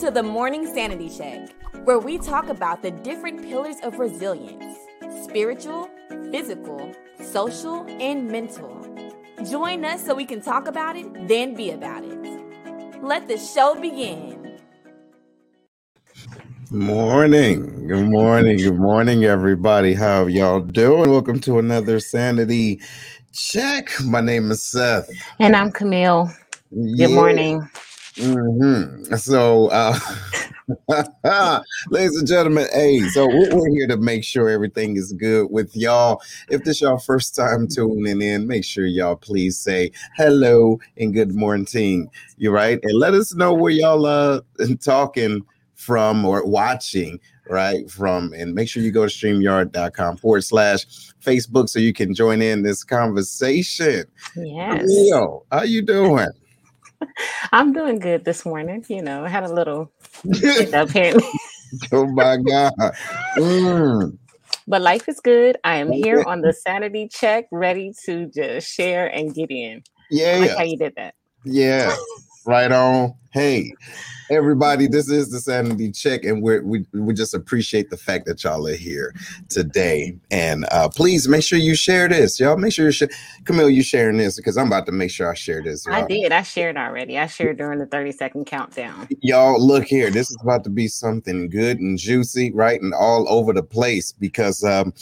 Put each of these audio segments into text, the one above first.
Welcome to the Morning Sanity Check, where we talk about the different pillars of resilience spiritual, physical, social, and mental. Join us so we can talk about it, then be about it. Let the show begin. Morning. Good morning. Good morning, everybody. How y'all doing? Welcome to another Sanity Check. My name is Seth. And I'm Camille. Good Yeah. morning. Hmm So, uh, ladies and gentlemen, hey, so we're, here to make sure everything is good with y'all. If this y'all first time tuning in, make sure y'all please say hello and good morning. You right, and let us know where y'all uh talking from or watching right from and make sure you go to streamyard.com forward slash facebook so you can join in this conversation Yes. How you doing I'm doing good this morning. You know, I had a little here, oh my god Mm. but life is good. I am here on the Sanity check, ready to just share and get in. I like yeah how you did that. yeah right on hey everybody this is the sanity check and we're, we we just appreciate the fact that y'all are here today and uh please make sure you share this y'all make sure you share camille you sharing this because i'm about to make sure i share this I y'all. did. I shared already. I shared during the 30 second countdown. y'all look here this is about to be something good and juicy right and all over the place because um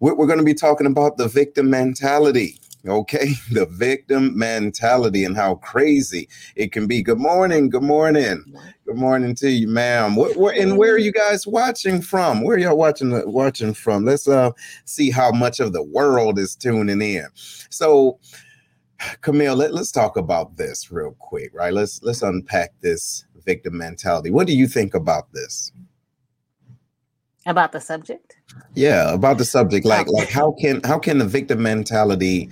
we're, we're going to be talking about the victim mentality okay the victim mentality and how crazy it can be good morning good morning good morning to you ma'am what, where, and where are you guys watching from where y'all watching watching from let's uh see how much of the world is tuning in so Camille, let, let's talk about this real quick, right? Let's let's unpack this victim mentality. What do you think about this? About the subject? Yeah, about the subject. Like like how can how can the victim mentality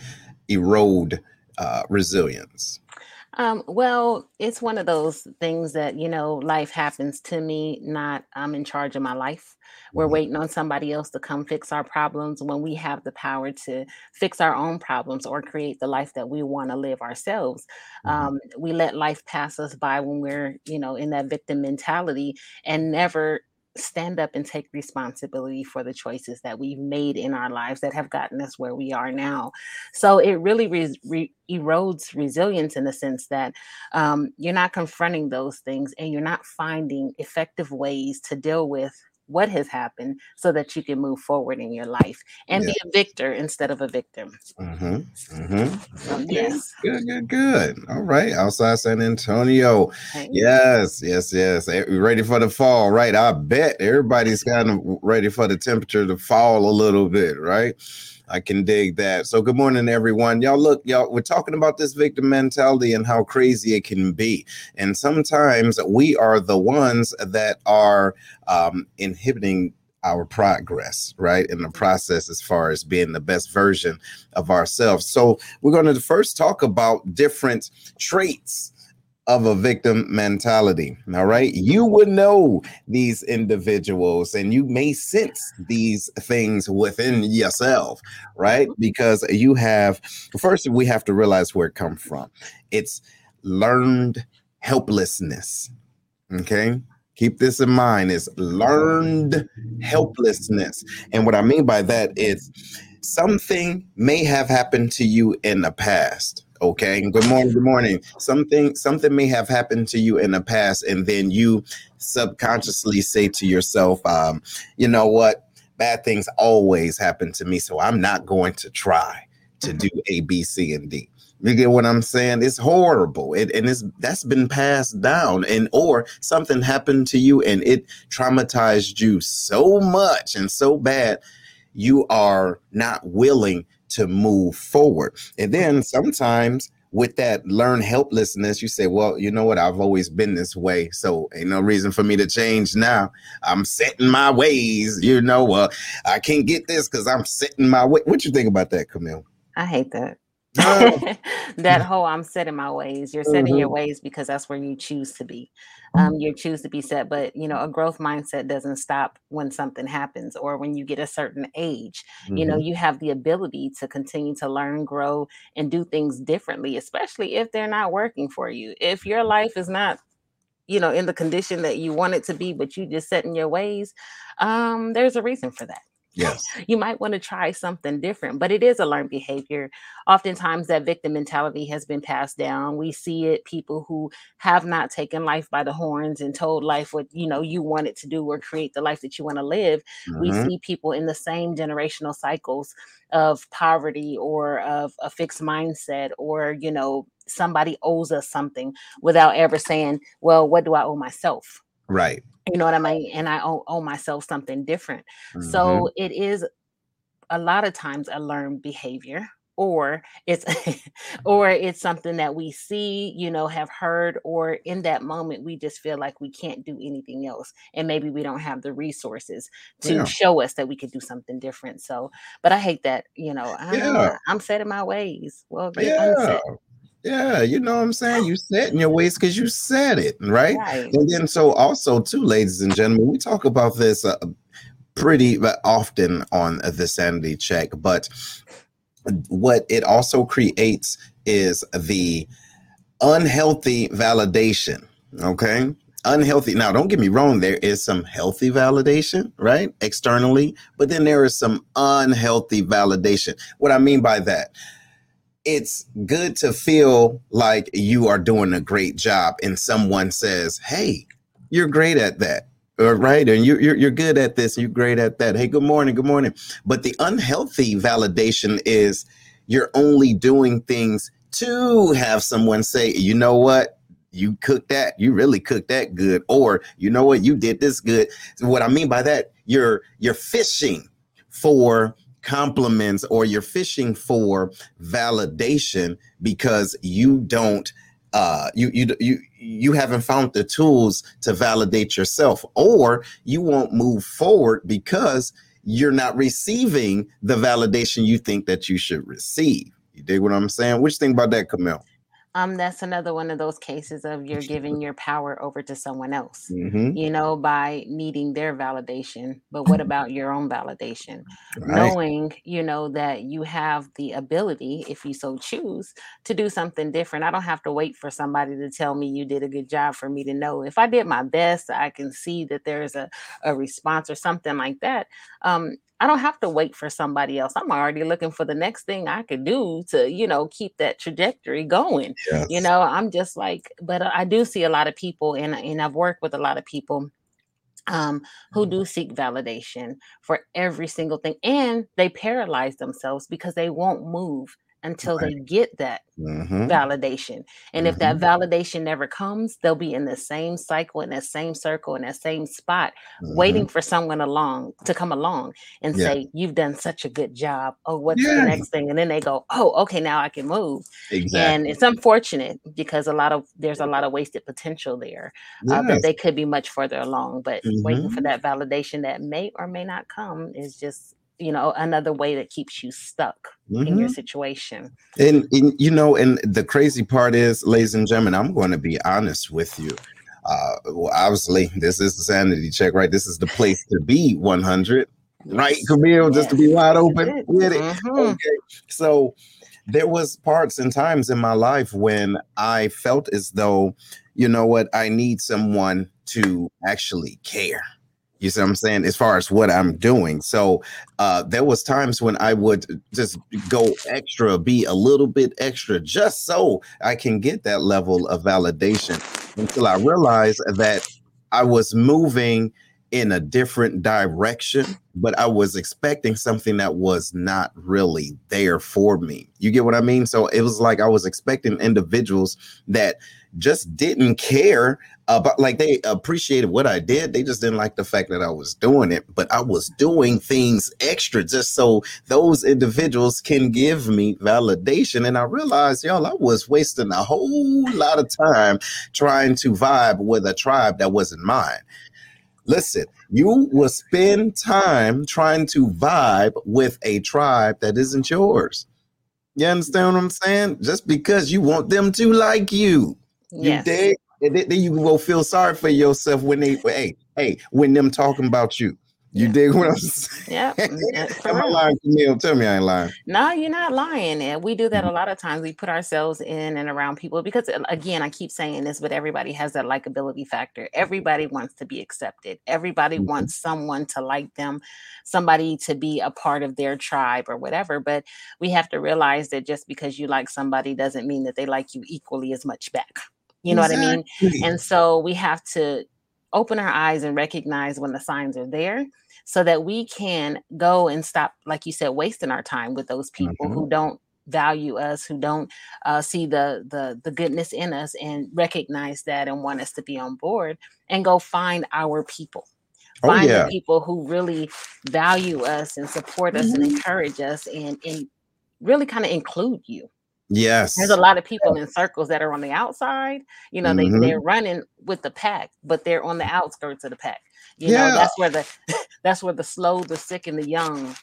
erode uh, resilience? Um, well, it's one of those things that, you know, life happens to me, not I'm in charge of my life. We're Mhm. waiting on somebody else to come fix our problems when we have the power to fix our own problems or create the life that we want to live ourselves. Mhm. Um, we let life pass us by when we're, you know, in that victim mentality and never stand up and take responsibility for the choices that we've made in our lives that have gotten us where we are now. So it really re- re- erodes resilience in the sense that um, you're not confronting those things and you're not finding effective ways to deal with what has happened so that you can move forward in your life and Yeah. be a victor instead of a victim. Mm-hmm. Mm-hmm. Yes. Good, good, good. All right. Outside San Antonio. Okay. Yes, yes, yes. Eh, Ready for the fall, right? I bet everybody's kind of ready for the temperature to fall a little bit, right? I can dig that. So, good morning, everyone. Y'all, look, y'all, we're talking about this victim mentality and how crazy it can be. And sometimes we are the ones that are um, inhibiting our progress, right? In the process, as far as being the best version of ourselves. So, we're going to first talk about different traits of a victim mentality. All right. You would know these individuals and you may sense these things within yourself, right? Because you have, first, we have to realize where it comes from. It's learned helplessness. Okay. Keep this in mind is learned helplessness. And what I mean by that is something may have happened to you in the past okay good morning good morning. Something something may have happened to you in the past and then you subconsciously say to yourself um you know what? Bad things always happen to me so i'm not going to try to do a b c and d. You get what i'm saying? It's horrible it, and it's that's been passed down and or something happened to you and it traumatized you so much and so bad you are not willing to move forward. And then sometimes with that learn helplessness, you say, Well, you know what? I've always been this way. So ain't no reason for me to change now. I'm setting my ways. You know, uh, I can't get this because I'm setting my way. What you think about that, Camille? I hate that. That whole I'm setting my ways. You're setting your Mhm. ways because that's where you choose to be. Um, you choose to be set, but you know, a growth mindset doesn't stop when something happens or when you get a certain age. You know, Mhm. you have the ability to continue to learn, grow, and do things differently, especially if they're not working for you. If your life is not you know in the condition that you want it to be but you just set in your ways um there's a reason for that Yes. you might want to try something different, but it is a learned behavior. Oftentimes, that victim mentality has been passed down. We see it people who have not taken life by the horns and told life what you know you want it to do or create the life that you want to live. We Mhm. see people in the same generational cycles of poverty or of a fixed mindset or you know somebody owes us something without ever saying, "Well, what do I owe myself?" Right. You know what I mean? And I owe, owe myself something different. Mhm. So it is a lot of times a learned behavior or it's or it's something that we see you know have heard or in that moment we just feel like we can't do anything else and maybe we don't have the resources to Yeah. show us that we could do something different so but i hate that you know I, Yeah. i'm set in my ways well get Yeah. unset Yeah. You know what I'm saying? You set in your ways because you said it, right? right And then, so also, too, ladies and gentlemen, we talk about this uh, pretty uh, often on the sanity check, but what it also creates is the unhealthy validation. Okay. Unhealthy. Now, don't get me wrong, there is some healthy validation, right? Externally, but then there is some unhealthy validation. What I mean by that, it's good to feel like you are doing a great job and someone says, Hey, you're great at that. Or, right. And you, you're, you're good at this. You're great at that. Hey, good morning. Good morning. But the unhealthy validation is you're only doing things to have someone say, you know what? You cooked that. You really cooked that good. Or you know what? You did this good. So what I mean by that, you're you're fishing for compliments or you're fishing for validation because you don't uh you you you you haven't found the tools to validate yourself or you won't move forward because you're not receiving the validation you think that you should receive. You dig what i'm saying? What you think about that camille um that's another one of those cases of you're giving your power over to someone else mm-hmm. you know, by needing their validation. But what about your own validation? right Knowing, you know, that you have the ability, if you so choose, to do something different. I don't have to wait for somebody to tell me you did a good job for me to know. If I did my best, I can see that there's a, a response or something like that. Um, I don't have to wait for somebody else. I'm already looking for the next thing I could do to, you know, keep that trajectory going yes. you know i'm just like but i do see a lot of people and and i've worked with a lot of people um who do seek validation for every single thing and they paralyze themselves because they won't move until they get that Mhm. validation and if that validation never comes they'll be in the same cycle in that same circle in that same spot Mhm. waiting for someone along to come along and Yeah. say you've done such a good job oh what's Yeah. the next thing and then they go oh okay now i can move exactly and it's unfortunate because a lot of there's a lot of wasted potential there uh, Yes. that they could be much further along but waiting Mm-hmm. for that validation that may or may not come is just you know another way that keeps you stuck in your Mhm. situation And, and you know, and the crazy part is, ladies and gentlemen, I'm going to be honest with you. Uh, well, obviously, this is the sanity check, right? This is the place to be 100, right, Camille? Just to be wide open with it. Mhm. Okay, so there was parts and times in my life when I felt as though, you know what, I need someone to actually care. You see what I'm saying? As far as what I'm doing. So uh there was times when I would just go extra, be a little bit extra, just so I can get that level of validation until I realized that I was moving in a different direction, but I was expecting something that was not really there for me. You get what I mean? So it was like I was expecting individuals that just didn't care Uh, about like they appreciated what I did. They just didn't like the fact that I was doing it, but I was doing things extra just so those individuals can give me validation. And I realized, y'all, I was wasting a whole lot of time trying to vibe with a tribe that wasn't mine. Listen, you will spend time trying to vibe with a tribe that isn't yours. You understand what I'm saying? Just because you want them to like you. You yes dig? And then you will feel sorry for yourself when they hey, hey, when them talking about you. You yeah. dig what I'm saying? Yeah. Am I lying, Camille? Tell me I ain't lying. No, you're not lying. And we do that mm-hmm. a lot of times. We put ourselves in and around people because, again, I keep saying this, but everybody has that likability factor. Everybody wants to be accepted. Everybody mm-hmm. wants someone to like them, somebody to be a part of their tribe or whatever. But we have to realize that just because you like somebody doesn't mean that they like you equally as much back. You know exactly. what I mean? And so we have to open our eyes and recognize when the signs are there so that we can go and stop, like you said, wasting our time with those people mm-hmm. who don't value us who don't uh, see the the the goodness in us and recognize that and want us to be on board and go find our people oh, find yeah. the people who really value us and support us mm-hmm. and encourage us and and really kind of include you Yes. There's a lot of people in circles that are on the outside. You know, mm-hmm. they, they're running with the pack, but they're on the outskirts of the pack. You yeah. know, that's where the that's where the slow, the sick, and the young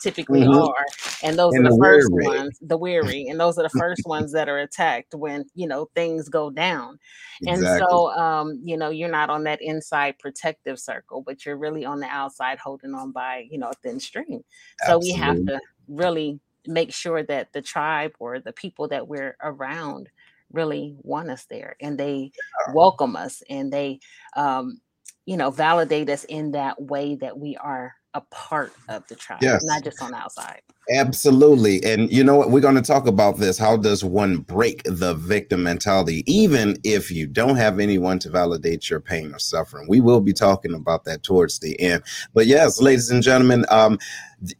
typically mm-hmm. are. And those and are the, the first weary. ones, the weary, and those are the first ones that are attacked when you know things go down. Exactly. And so um, you know, you're not on that inside protective circle, but you're really on the outside holding on by, you know, a thin string. So we have to really make sure that the tribe or the people that we're around really want us there and they welcome us and they um, you know validate us in that way that we are a part of the tribe yes. not just on the outside. Absolutely. And you know what? We're going to talk about this. How does one break the victim mentality even if you don't have anyone to validate your pain or suffering? We will be talking about that towards the end. But yes ladies and gentlemen um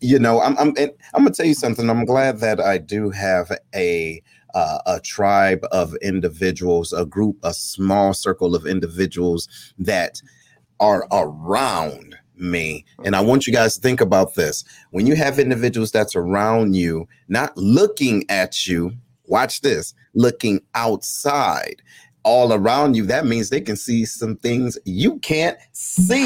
you know, I'm I'm I'm gonna tell you something. I'm glad that I do have a uh, a tribe of individuals, a group, a small circle of individuals that are around me. And I want you guys to think about this. When you have individuals that's around you, not looking at you, watch this, looking outside all around you, that means they can see some things you can't see,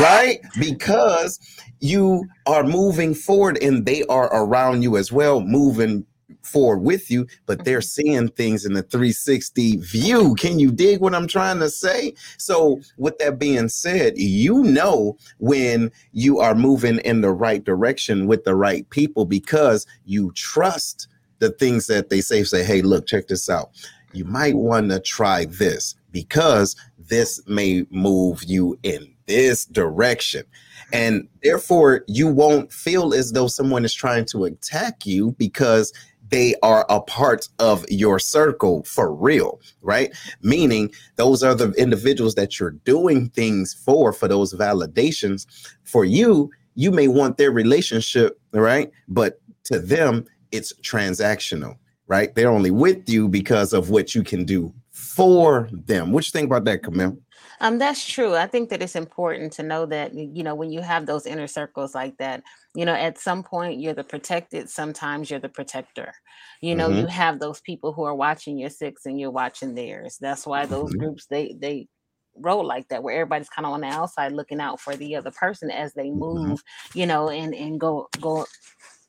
right? Because you are moving forward and they are around you as well, moving forward with you, but they're mm-hmm. seeing things in the 360 view. Can you dig what I'm trying to say? So, with that being said, you know when you are moving in the right direction with the right people because you trust the things that they say. Say, hey, look, check this out you might want to try this because this may move you in this direction. And therefore, you won't feel as though someone is trying to attack you because they are a part of your circle for real, right? Meaning those are the individuals that you're doing things for, for those validations. For you, you may want their relationship, right? But to them, it's transactional right? They're only with you because of what you can do for them. What you think about that, Camille? Um, that's true. I think that it's important to know that you know when you have those inner circles like that, you know, at some point you're the protected, sometimes you're the protector. You know, mm-hmm. you have those people who are watching your six and you're watching theirs. That's why those mm-hmm. groups they they roll like that where everybody's kind of on the outside looking out for the other person as they mm-hmm. move, mm-hmm. you know, and and go go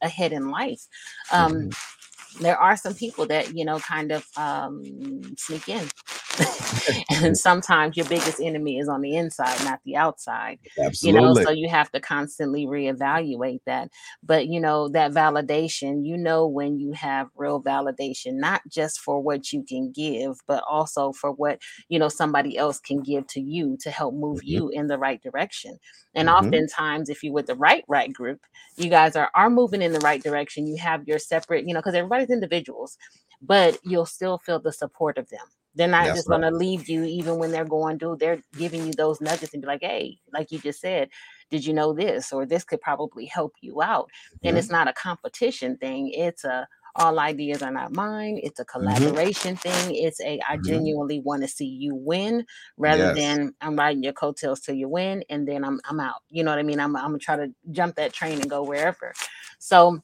ahead in life. Um mm-hmm there are some people that you know kind of um, sneak in and sometimes your biggest enemy is on the inside not the outside Absolutely. you know so you have to constantly reevaluate that but you know that validation you know when you have real validation not just for what you can give but also for what you know somebody else can give to you to help move mm-hmm. you in the right direction and mm-hmm. oftentimes, if you're with the right right group, you guys are are moving in the right direction. You have your separate, you know, because everybody's individuals, but you'll still feel the support of them. They're not That's just right. going to leave you even when they're going through. They're giving you those nudges and be like, "Hey, like you just said, did you know this? Or this could probably help you out." Mm-hmm. And it's not a competition thing. It's a all ideas are not mine. It's a mm-hmm. collaboration mm-hmm. thing. It's a I mm-hmm. genuinely want to see you win rather yes. than I'm riding your coattails till you win and then I'm I'm out. You know what I mean? I'm I'm gonna try to jump that train and go wherever. So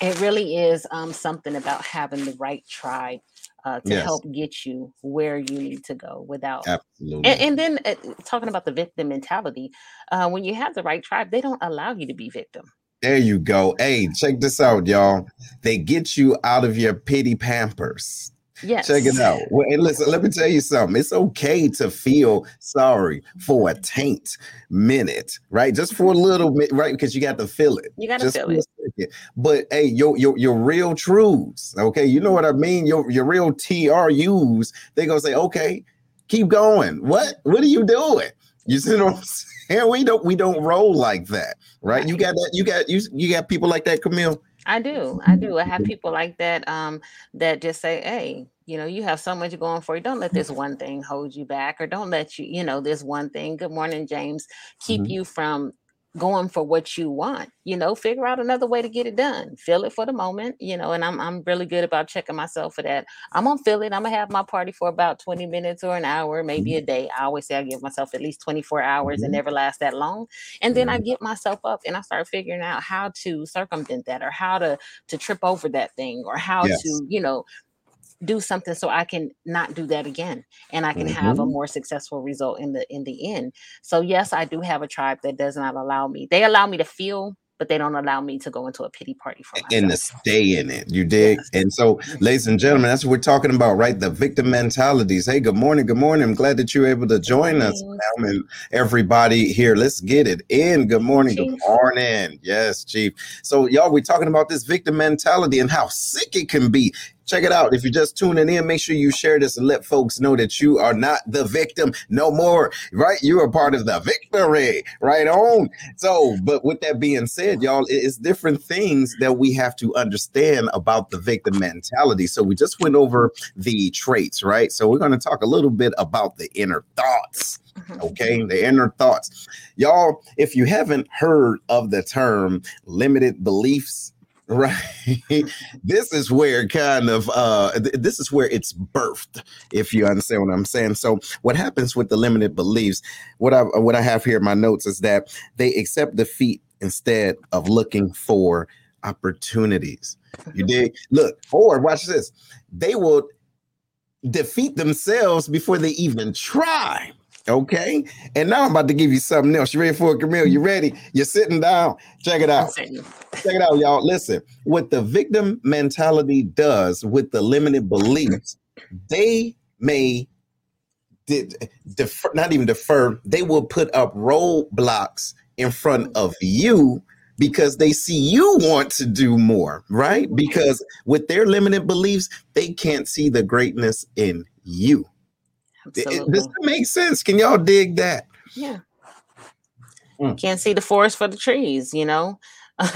it really is um, something about having the right tribe uh, to yes. help get you where you need to go without absolutely. And, and then uh, talking about the victim mentality, uh, when you have the right tribe, they don't allow you to be victim. There you go. Hey, check this out, y'all. They get you out of your pity pampers. Yes. Check it out. Well, listen, let me tell you something. It's okay to feel sorry for a taint minute, right? Just for a mm-hmm. little bit, right? Because you got to feel it. You got to feel it. But hey, your your your real truths, okay? You know what I mean? Your your real TRUs, they gonna say, okay, keep going. What? What are you doing? You see what I'm saying? And We don't we don't roll like that, right? You got that, you got you you got people like that, Camille. I do. I do. I have people like that um that just say, "Hey, you know, you have so much going for you. Don't let this one thing hold you back or don't let you, you know, this one thing. Good morning, James. Keep Mhm. you from going for what you want. You know, figure out another way to get it done. Feel it for the moment, you know, and I'm I'm really good about checking myself for that. I'm gonna feel it. I'm gonna have my party for about 20 minutes or an hour, maybe a day. I always say I give myself at least 24 hours and Mhm. never last that long. And then I get myself up and I start figuring out how to circumvent that or how to to trip over that thing or how Yes. to, you know, do something so I can not do that again and I can have a Mhm. more successful result in the in the end. So yes, I do have a tribe that does not allow me. They allow me to feel, but they don't allow me to go into a pity party for myself. and to stay in it. You dig? Yes. And so, ladies and gentlemen, that's what we're talking about, right? The victim mentalities. Hey, good morning. Good morning. I'm glad that you're able to join us, and everybody here. Let's get it in. Good morning. Good morning. Yes, Chief. So, y'all, we're talking about this victim mentality and how sick it can be. Check it out. If you're just tuning in, make sure you share this and let folks know that you are not the victim no more, right? You are part of the victory, right on. So, but with that being said, y'all, it's different things that we have to understand about the victim mentality. So, we just went over the traits, right? So, we're going to talk a little bit about the inner thoughts Mhm. okay the inner thoughts y'all if you haven't heard of the term limited beliefs right. This is where kind of uh th- this is where it's birthed if you understand what i'm saying. So what happens with the limited beliefs what i what i have here in my notes is that they accept defeat instead of looking for opportunities. You dig? Look or watch this. They will defeat themselves before they even try Okay. And now I'm about to give you something else. You ready for it, Camille? You ready? You're sitting down. Check it out. Check it out, y'all. Listen, what the victim mentality does with the limited beliefs, they may de- defer, not even defer, they will put up roadblocks in front of you because they see you want to do more, right? Because with their limited beliefs, they can't see the greatness in you. Absolutely. Does that make sense? Can y'all dig that? Yeah. Mm. Can't see the forest for the trees, you know.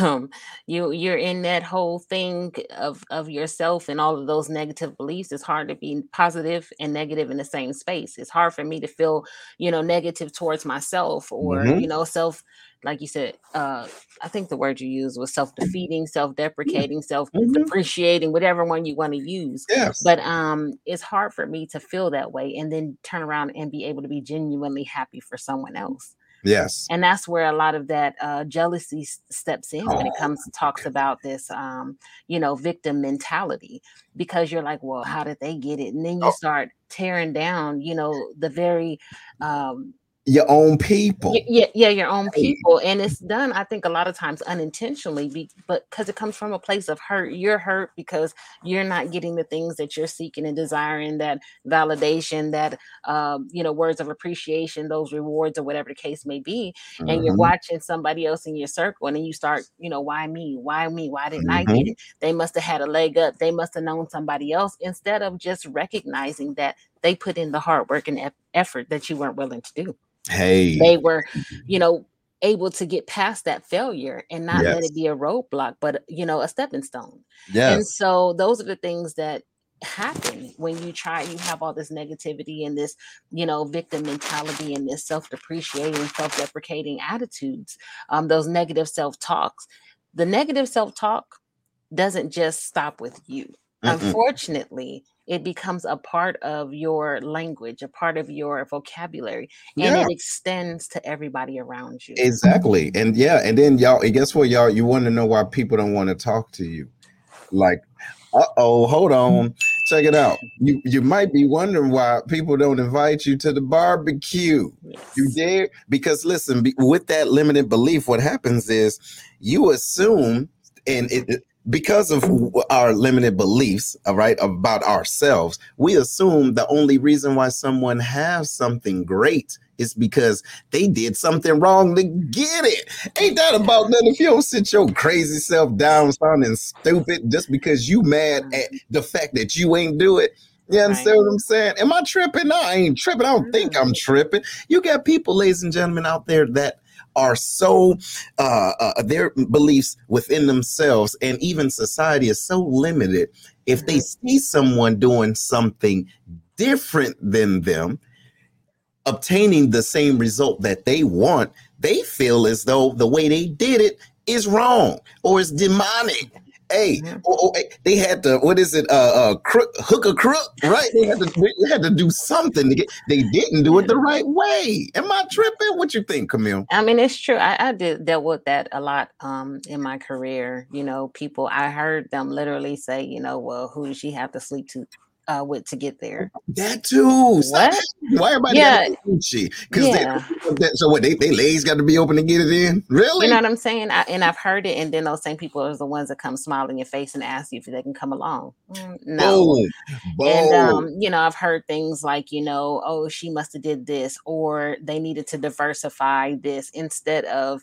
Um, you you're in that whole thing of of yourself and all of those negative beliefs. It's hard to be positive and negative in the same space. It's hard for me to feel, you know, negative towards myself or Mhm. you know, self like you said, uh, I think the word you used was self-defeating, self-deprecating, self-depreciating, whatever one you want to use Yes. but um it's hard for me to feel that way and then turn around and be able to be genuinely happy for someone else yes. and that's where a lot of that uh jealousy steps in when it Oh, comes to talks about this um you know victim mentality because you're like well how did they get it and then you Oh. start tearing down you know the very um Your own people. Yeah, yeah, your own people, and it's done. I think a lot of times unintentionally, be, but because it comes from a place of hurt. You're hurt because you're not getting the things that you're seeking and desiring. That validation, that um, you know, words of appreciation, those rewards, or whatever the case may be. And you're Mhm. watching somebody else in your circle, and then you start, you know, why me? Why me? Why didn't I Mhm. get it? They must have had a leg up. They must have known somebody else. Instead of just recognizing that they put in the hard work and eff- effort that you weren't willing to do. Hey. they were you know able to get past that failure and not let it be a roadblock but you know a stepping stone. Yeah. and so those are the things that happen when you try you have all this negativity and this you know victim mentality and this self-depreciating self-deprecating attitudes um those negative self-talks. The negative self-talk doesn't just stop with you Mm-mm. unfortunately it becomes a part of your language a part of your vocabulary and Yeah. it extends to everybody around you Exactly. And yeah, and then y'all, and guess what, y'all? You want to know why people don't want to talk to you. Like, uh-oh, hold mm. on. Check it out. You you might be wondering why people don't invite you to the barbecue. You yes. dare? Because listen, be, with that limited belief, what happens is you assume, and it- because of our limited beliefs, all right, about ourselves, we assume the only reason why someone has something great is because they did something wrong to get it. Ain't that about nothing? If you don't sit your crazy self down sounding stupid just because you mad mm-hmm. at the fact that you ain't do it. You understand right. what I'm saying? Am I tripping? No, I ain't tripping. I don't think mm-hmm. I'm tripping. You got people, ladies and gentlemen, out there that are so uh, uh, their beliefs within themselves and even society is so limited. If they mm-hmm. see someone doing something different than them, obtaining the same result that they want, they feel as though the way they did it is wrong or is demonic Hey, oh, oh, hey, they had to what is it? Uh, uh crook, hook a crook, right? They had to they had to do something to get. They didn't do it the right way. Am I tripping? What you think, Camille? I mean, it's true. I, I did dealt with that a lot um in my career. You know, people I heard them literally say, you know, well, who does she have to sleep to uh, with to get there. That too. What? Why everybody yeah. Gucci? Because yeah. so what? They they legs got to be open to get it in. Really? You know what I'm saying? I, and I've heard it, and then those same people are the ones that come smile in your face and ask you if they can come along. Mm, no. Boom. Boom. And um, you know, I've heard things like, you know, oh, she must have did this, or they needed to diversify this instead of,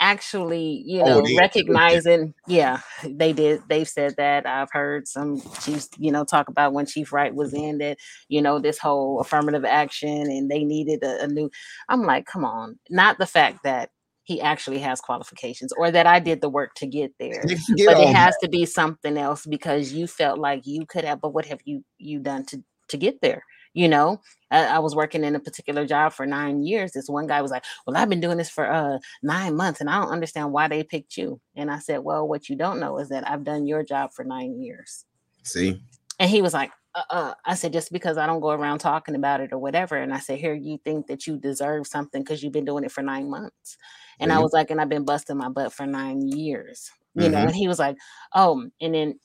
actually, you oh, know, oh, recognizing, yeah, they did. They've said that. I've heard some chiefs, you know, talk about when Chief Wright was in that, you know, this whole affirmative action and they needed a, a new. I'm like, come on, not the fact that he actually has qualifications or that I did the work to get there. Get but it has that. to be something else because you felt like you could have, but what have you you done to to get there? You know I, I, was working in a particular job for nine years this one guy was like well i've been doing this for uh nine months and i don't understand why they picked you and i said well what you don't know is that i've done your job for nine years see and he was like uh, uh, I said, just because I don't go around talking about it or whatever. And I said, here, you think that you deserve something because you've been doing it for nine months. And mm-hmm. I was like, and I've been busting my butt for nine years, you mm-hmm. know. And he was like, oh, and then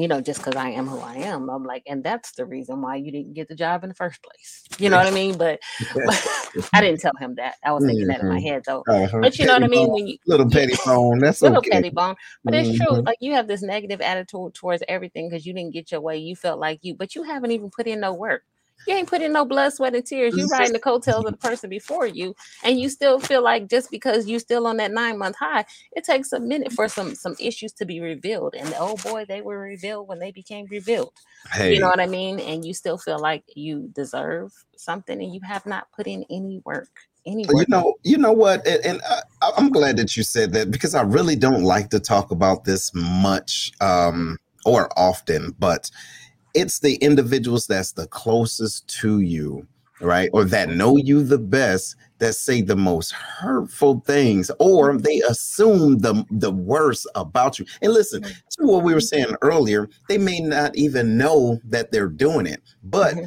you know, just because I am who I am. I'm like, and that's the reason why you didn't get the job in the first place. You know what I mean? But, but I didn't tell him that. I was thinking mm-hmm. that in my mm-hmm. head though. Uh-huh. But you know what I mean? When you little petty bone, that's little okay. petty bone. But mm-hmm. it's true. Mm-hmm. Like you have this negative attitude towards everything because you didn't get your way. You felt like you, but you haven't even put in no work. You ain't putting no blood, sweat, and tears. You riding the coattails of the person before you, and you still feel like just because you still on that nine month high, it takes a minute for some some issues to be revealed. And oh boy, they were revealed when they became revealed. Hey. You know what I mean? And you still feel like you deserve something, and you have not put in any work. Any You know, you know what, and, and I, I'm glad that you said that because I really don't like to talk about this much um, or often, but it's the individuals that's the closest to you, right? Or that know you the best that say the most hurtful things or they assume the the worst about you. And listen, mm-hmm. to what we were saying earlier, they may not even know that they're doing it. But mm-hmm.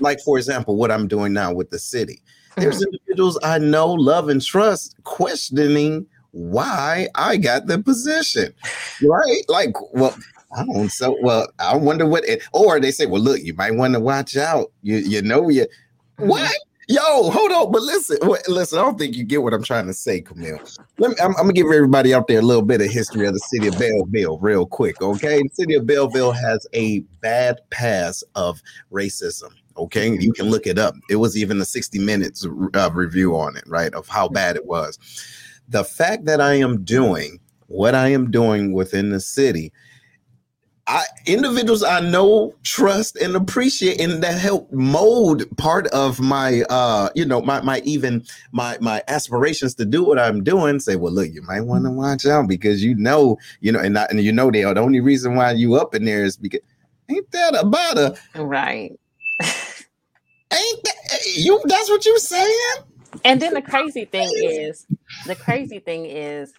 like for example, what I'm doing now with the city. There's mm-hmm. individuals I know, love, and trust questioning why I got the position. Right? Like, well, I don't so well. I wonder what it, or they say, well, look, you might want to watch out. You you know you mm-hmm. what? Yo, hold on, but listen, listen. I don't think you get what I'm trying to say, Camille. Let me, I'm, I'm, gonna give everybody out there a little bit of history of the city of Belleville, real quick. Okay, the city of Belleville has a bad past of racism. Okay, you can look it up. It was even a 60 minutes uh, review on it, right? Of how bad it was. The fact that I am doing what I am doing within the city I, individuals I know, trust, and appreciate, and that help mold part of my, uh, you know, my my even my my aspirations to do what I'm doing. Say, well, look, you might want to watch out because you know, you know, and not, and you know, they are the only reason why you up in there is because ain't that about a right? ain't that you? That's what you're saying? And then the crazy thing is, the crazy thing is,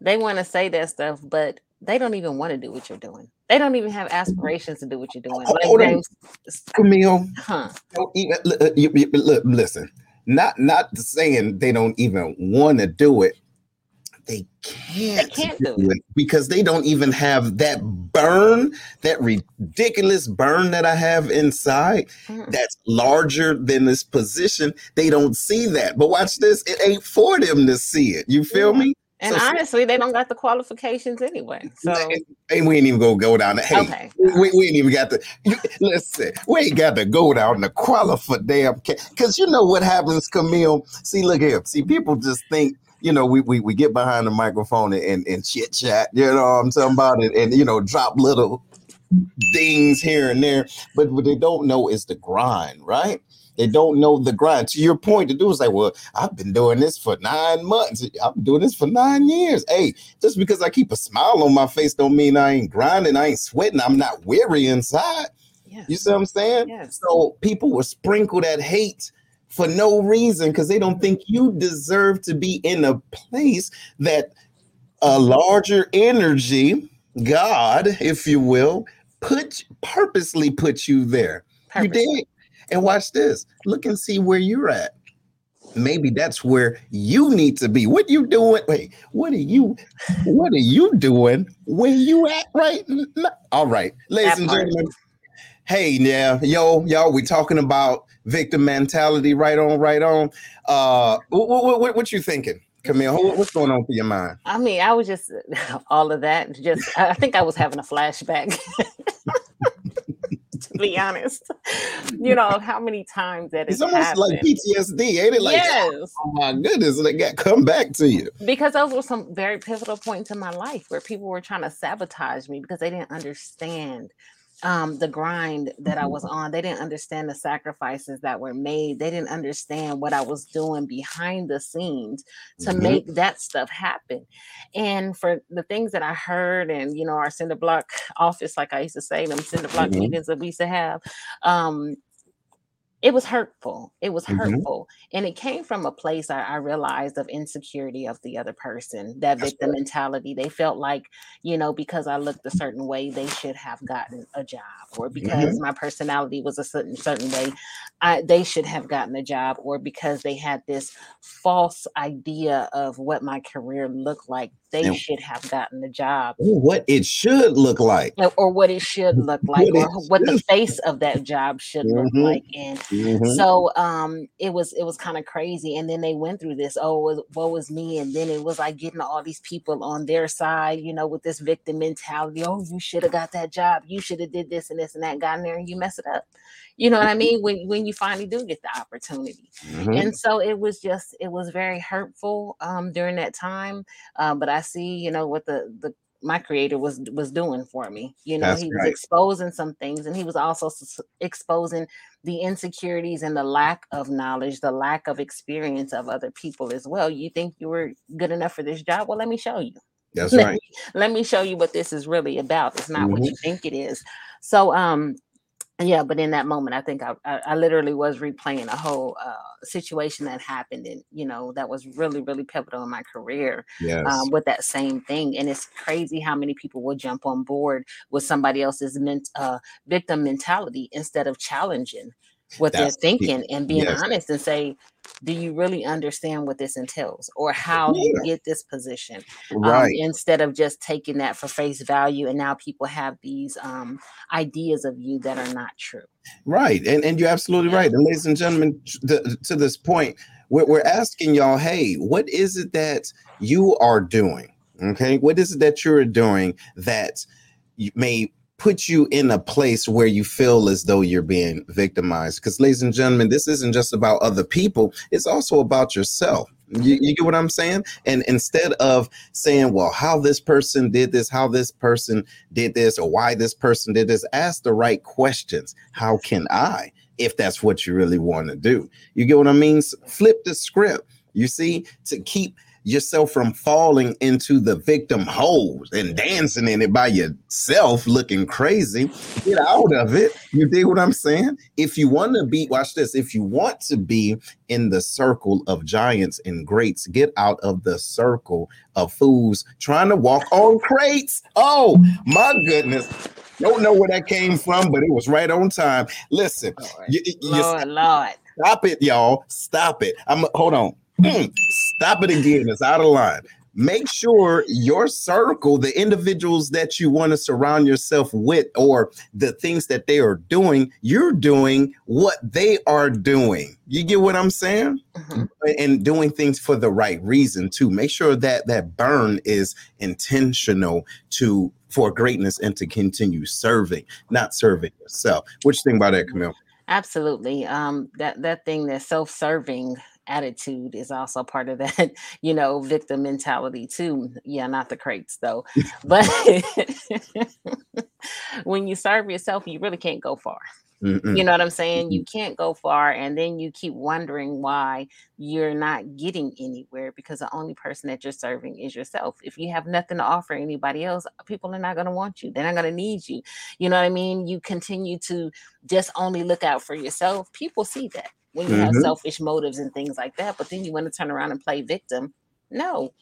they want to say that stuff, but they don't even want to do what you're doing. They don't even have aspirations to do what you're doing. Like Camille, huh? Even, uh, you, you, listen, not not saying they don't even want to do it. They can't, they can't do, do it. it because they don't even have that burn, that ridiculous burn that I have inside mm. that's larger than this position. They don't see that. But watch this, it ain't for them to see it. You feel yeah. me? And so, honestly, they don't got the qualifications anyway. So and we ain't even gonna go down the hey, okay. we, we ain't even got the listen, we ain't got to go down the qualify damn because you know what happens, Camille. See, look here. See, people just think you know, we, we we get behind the microphone and, and, and chit chat, you know what I'm talking about, and, and you know, drop little things here and there, but what they don't know is the grind, right? They don't know the grind. To your point, the do is like, well, I've been doing this for nine months. I've been doing this for nine years. Hey, just because I keep a smile on my face don't mean I ain't grinding, I ain't sweating, I'm not weary inside. Yes. You see what I'm saying? Yes. So people will sprinkle that hate for no reason because they don't think you deserve to be in a place that a larger energy, God, if you will, put purposely put you there. Purposely. You did. And watch this. Look and see where you're at. Maybe that's where you need to be. What you doing? Wait, what are you? What are you doing? Where you at right? Now? All right, ladies and gentlemen. Hey, yeah, yo, y'all, we talking about victim mentality. Right on, right on. Uh, what, what, what you thinking? Camille, what's going on for your mind? I mean, I was just all of that. Just, I think I was having a flashback. to be honest. You know, how many times that it's almost happened. like PTSD, ain't it? Like, oh yes. oh my goodness, it got come back to you. Because those were some very pivotal points in my life where people were trying to sabotage me because they didn't understand um, the grind that I was on. They didn't understand the sacrifices that were made. They didn't understand what I was doing behind the scenes to mm-hmm. make that stuff happen. And for the things that I heard, and you know, our cinder block office, like I used to say, them cinder block mm-hmm. meetings that we used to have, um, it was hurtful. It was mm-hmm. hurtful. Mm-hmm. And it came from a place I, I, realized of insecurity of the other person, that That's victim right. mentality. They felt like, you know, because I looked a certain way, they should have gotten a job, or because mm-hmm. my personality was a certain certain way, I, they should have gotten a job, or because they had this false idea of what my career looked like they and should have gotten the job. What it should look like. Or what it should look like, what or what the face of that job should mm-hmm. look like. And mm-hmm. so um it was it was kind of crazy. And then they went through this, oh, what was me? And then it was like getting all these people on their side, you know, with this victim mentality. Oh, you should have got that job. You should have did this and this and that, got in there and you mess it up. You know what I mean? When when you finally do get the opportunity. Mm-hmm. And so it was just it was very hurtful um during that time. Um, but I see, you know, what the the my creator was was doing for me. You know, That's he was exposing some things, and he was also s- exposing the insecurities and the lack of knowledge, the lack of experience of other people as well. You think you were good enough for this job? Well, let me show you. That's let right. Me, let me show you what this is really about. It's not mm-hmm. what you think it is. So, um, yeah but in that moment i think i i, I literally was replaying a whole uh, situation that happened and you know that was really really pivotal in my career yes. um, with that same thing and it's crazy how many people will jump on board with somebody else's ment- uh, victim mentality instead of challenging what That's they're thinking and being yes. honest and say do you really understand what this entails or how yeah. you get this position um, right um, instead of just taking that for face value and now people have these um, ideas of you that are not true right and, and you're absolutely yeah. right and ladies and gentlemen to, to this point we're, we're asking y'all hey what is it that you are doing okay what is it that you're doing that may put you in a place where you feel as though you're being victimized. Because, ladies and gentlemen, this isn't just about other people, it's also about yourself. You, you, get what I'm saying? And instead of saying, well, how this person did this, how this person did this, or why this person did this, ask the right questions. How can I, if that's what you really want to do? You get what I mean? Flip the script. You see, to keep yourself from falling into the victim holes and dancing in it by yourself looking crazy. Get out of it. You dig what I'm saying? If you want to be, watch this, if you want to be in the circle of giants and greats, get out of the circle of fools trying to walk on crates. Oh my goodness. Don't know where that came from, but it was right on time. Listen, Lord, you, you Lord, Lord. Stop it, y'all. Stop it. I'm hold on. Stop it again. It's out of line. make sure your circle, the individuals that you want to surround yourself with, or the things that they are doing, you're doing what they are doing. You get what I'm saying? Mm-hmm. And doing things for the right reason too. Make sure that that burn is intentional to for greatness and to continue serving, not serving yourself. What you think about that, Camille? Absolutely. Um, that that thing that self-serving attitude is also part of that, you know, victim mentality too. Yeah, not the crates though. but when you serve yourself, you really can't go far. Mm-mm. You know what I'm saying? You can't go far, and then you keep wondering why you're not getting anywhere because the only person that you're serving is yourself. If you have nothing to offer anybody else, people are not going to want you. They're not going to need you. You know what I mean? You continue to just only look out for yourself. People see that when you mm-hmm. have selfish motives and things like that, but then you want to turn around and play victim. No,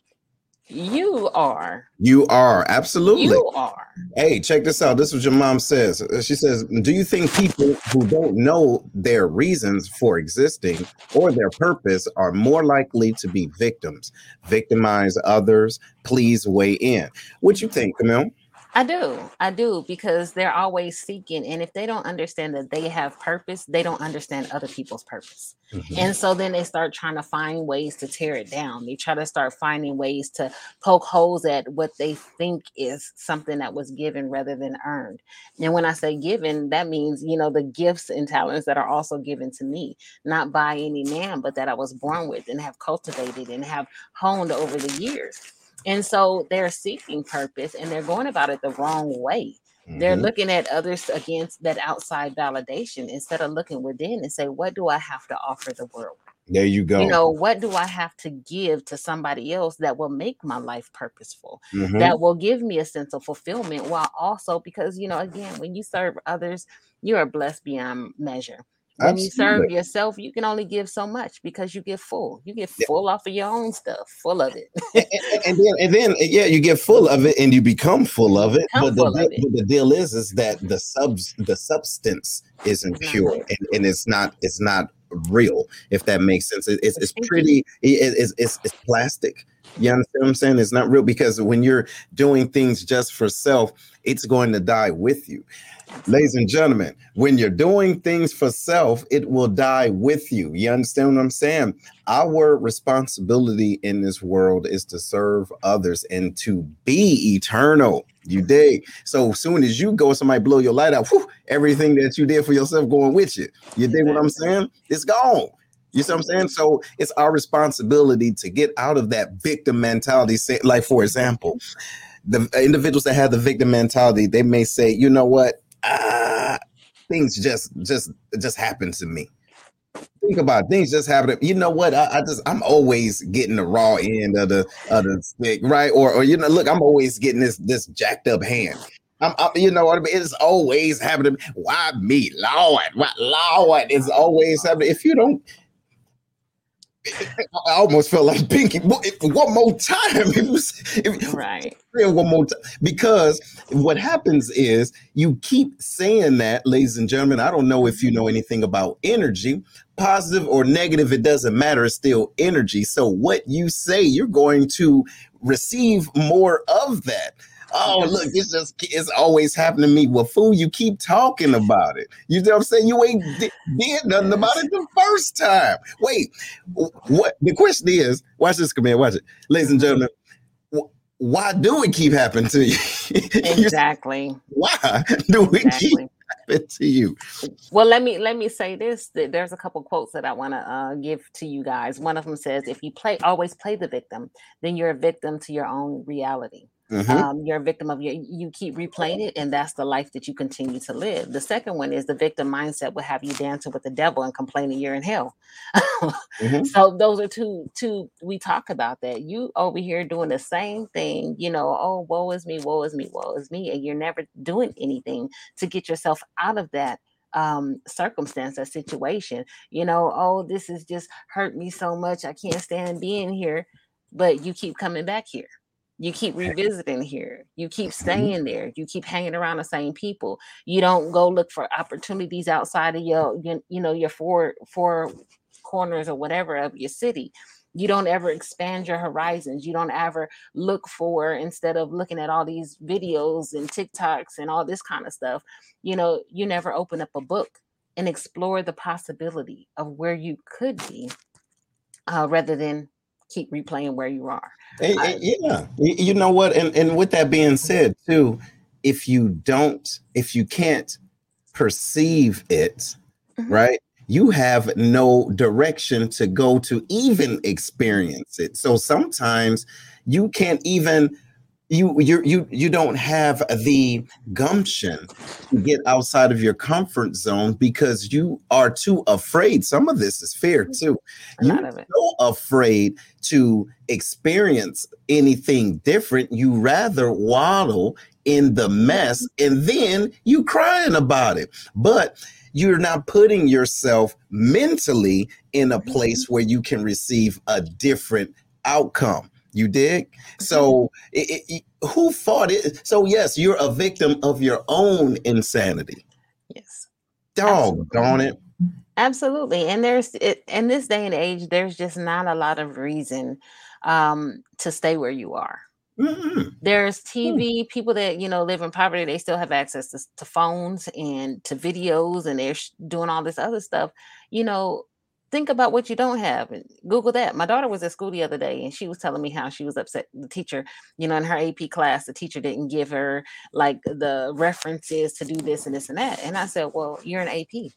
you are. You are absolutely. You are. Hey, check this out. This is what your mom says. She says, "Do you think people who don't know their reasons for existing or their purpose are more likely to be victims, victimize others? Please weigh in. What you think, Camille?" I do. I do because they're always seeking. And if they don't understand that they have purpose, they don't understand other people's purpose. Mm-hmm. And so then they start trying to find ways to tear it down. They try to start finding ways to poke holes at what they think is something that was given rather than earned. And when I say given, that means, you know, the gifts and talents that are also given to me, not by any man, but that I was born with and have cultivated and have honed over the years. And so they're seeking purpose and they're going about it the wrong way. Mm-hmm. They're looking at others against that outside validation instead of looking within and say, what do I have to offer the world? There you go. You know, what do I have to give to somebody else that will make my life purposeful, mm-hmm. that will give me a sense of fulfillment while also, because, you know, again, when you serve others, you are blessed beyond measure when Absolutely. you serve yourself, you can only give so much because you get full. You get full yeah. off of your own stuff, full of it. and, and, then, and then, yeah, you get full of it, and you become full of it. But the, deal, it. the deal is, is that the subs, the substance isn't mm-hmm. pure, and, and it's not, it's not real. If that makes sense, it, it's, it's pretty. It, it's, it's it's plastic. You understand what I'm saying? It's not real because when you're doing things just for self, it's going to die with you. Ladies and gentlemen, when you're doing things for self, it will die with you. You understand what I'm saying? Our responsibility in this world is to serve others and to be eternal. You dig? So soon as you go, somebody blow your light out, whew, everything that you did for yourself going with you. You dig what I'm saying? It's gone. You see what I'm saying? So it's our responsibility to get out of that victim mentality. Say, like, for example, the individuals that have the victim mentality, they may say, you know what? ah, things just just just happen to me. Think about it. things just happen. You know what? I, I, just I'm always getting the raw end of the of the stick, right? Or or you know, look, I'm always getting this this jacked up hand. I'm, I'm, you know what I mean? It's always happening. Why me, Lord? Why, Lord? It's always happening. If you don't, I almost felt like Pinky. One more time, it was, it, right? One more time, because what happens is you keep saying that, ladies and gentlemen. I don't know if you know anything about energy, positive or negative. It doesn't matter. It's still energy. So what you say, you're going to receive more of that. Oh, look, it's just it's always happening to me. Well, fool, you keep talking about it. You know what I'm saying? You ain't did, did nothing about it the first time. Wait, what the question is, watch this, come here, watch it. Ladies and gentlemen, why do it keep happening to you? exactly. why do we exactly. keep happening to you? Well, let me let me say this. There's a couple quotes that I want to uh, give to you guys. One of them says, "If you play, always play the victim, then you're a victim to your own reality." Mm-hmm. Um, you're a victim of your you keep replaying it, and that's the life that you continue to live. The second one is the victim mindset will have you dancing with the devil and complaining you're in hell. mm-hmm. So those are two two we talk about that. You over here doing the same thing, you know, oh woe is me, woe is me, woe is me, and you're never doing anything to get yourself out of that um circumstance or situation you know oh this has just hurt me so much i can't stand being here but you keep coming back here you keep revisiting here. You keep mm-hmm. staying there. You keep hanging around the same people. You don't go look for opportunities outside of your, you, you know, your four four corners or whatever of your city. you don't ever expand your horizons you don't ever look for instead of looking at all these videos and tiktoks and all this kind of stuff you know you never open up a book and explore the possibility of where you could be uh, rather than keep replaying where you are I, yeah you know what and, and with that being said too if you don't if you can't perceive it mm-hmm. right you have no direction to go to even experience it. So sometimes you can't even you you you you don't have the gumption to get outside of your comfort zone because you are too afraid. Some of this is fear too. You're so afraid to experience anything different. You rather waddle in the mess and then you crying about it. But you're not putting yourself mentally in a place mm-hmm. where you can receive a different outcome. You dig? So, mm-hmm. it, it, who fought it? So, yes, you're a victim of your own insanity. Yes. Doggone it. Absolutely. And there's it, in this day and age, there's just not a lot of reason um, to stay where you are. Mm-hmm. There's TV mm. people that you know live in poverty. They still have access to, to phones and to videos, and they're sh- doing all this other stuff. You know, think about what you don't have and Google that. My daughter was at school the other day, and she was telling me how she was upset. The teacher, you know, in her AP class, the teacher didn't give her like the references to do this and this and that. And I said, "Well, you're an AP.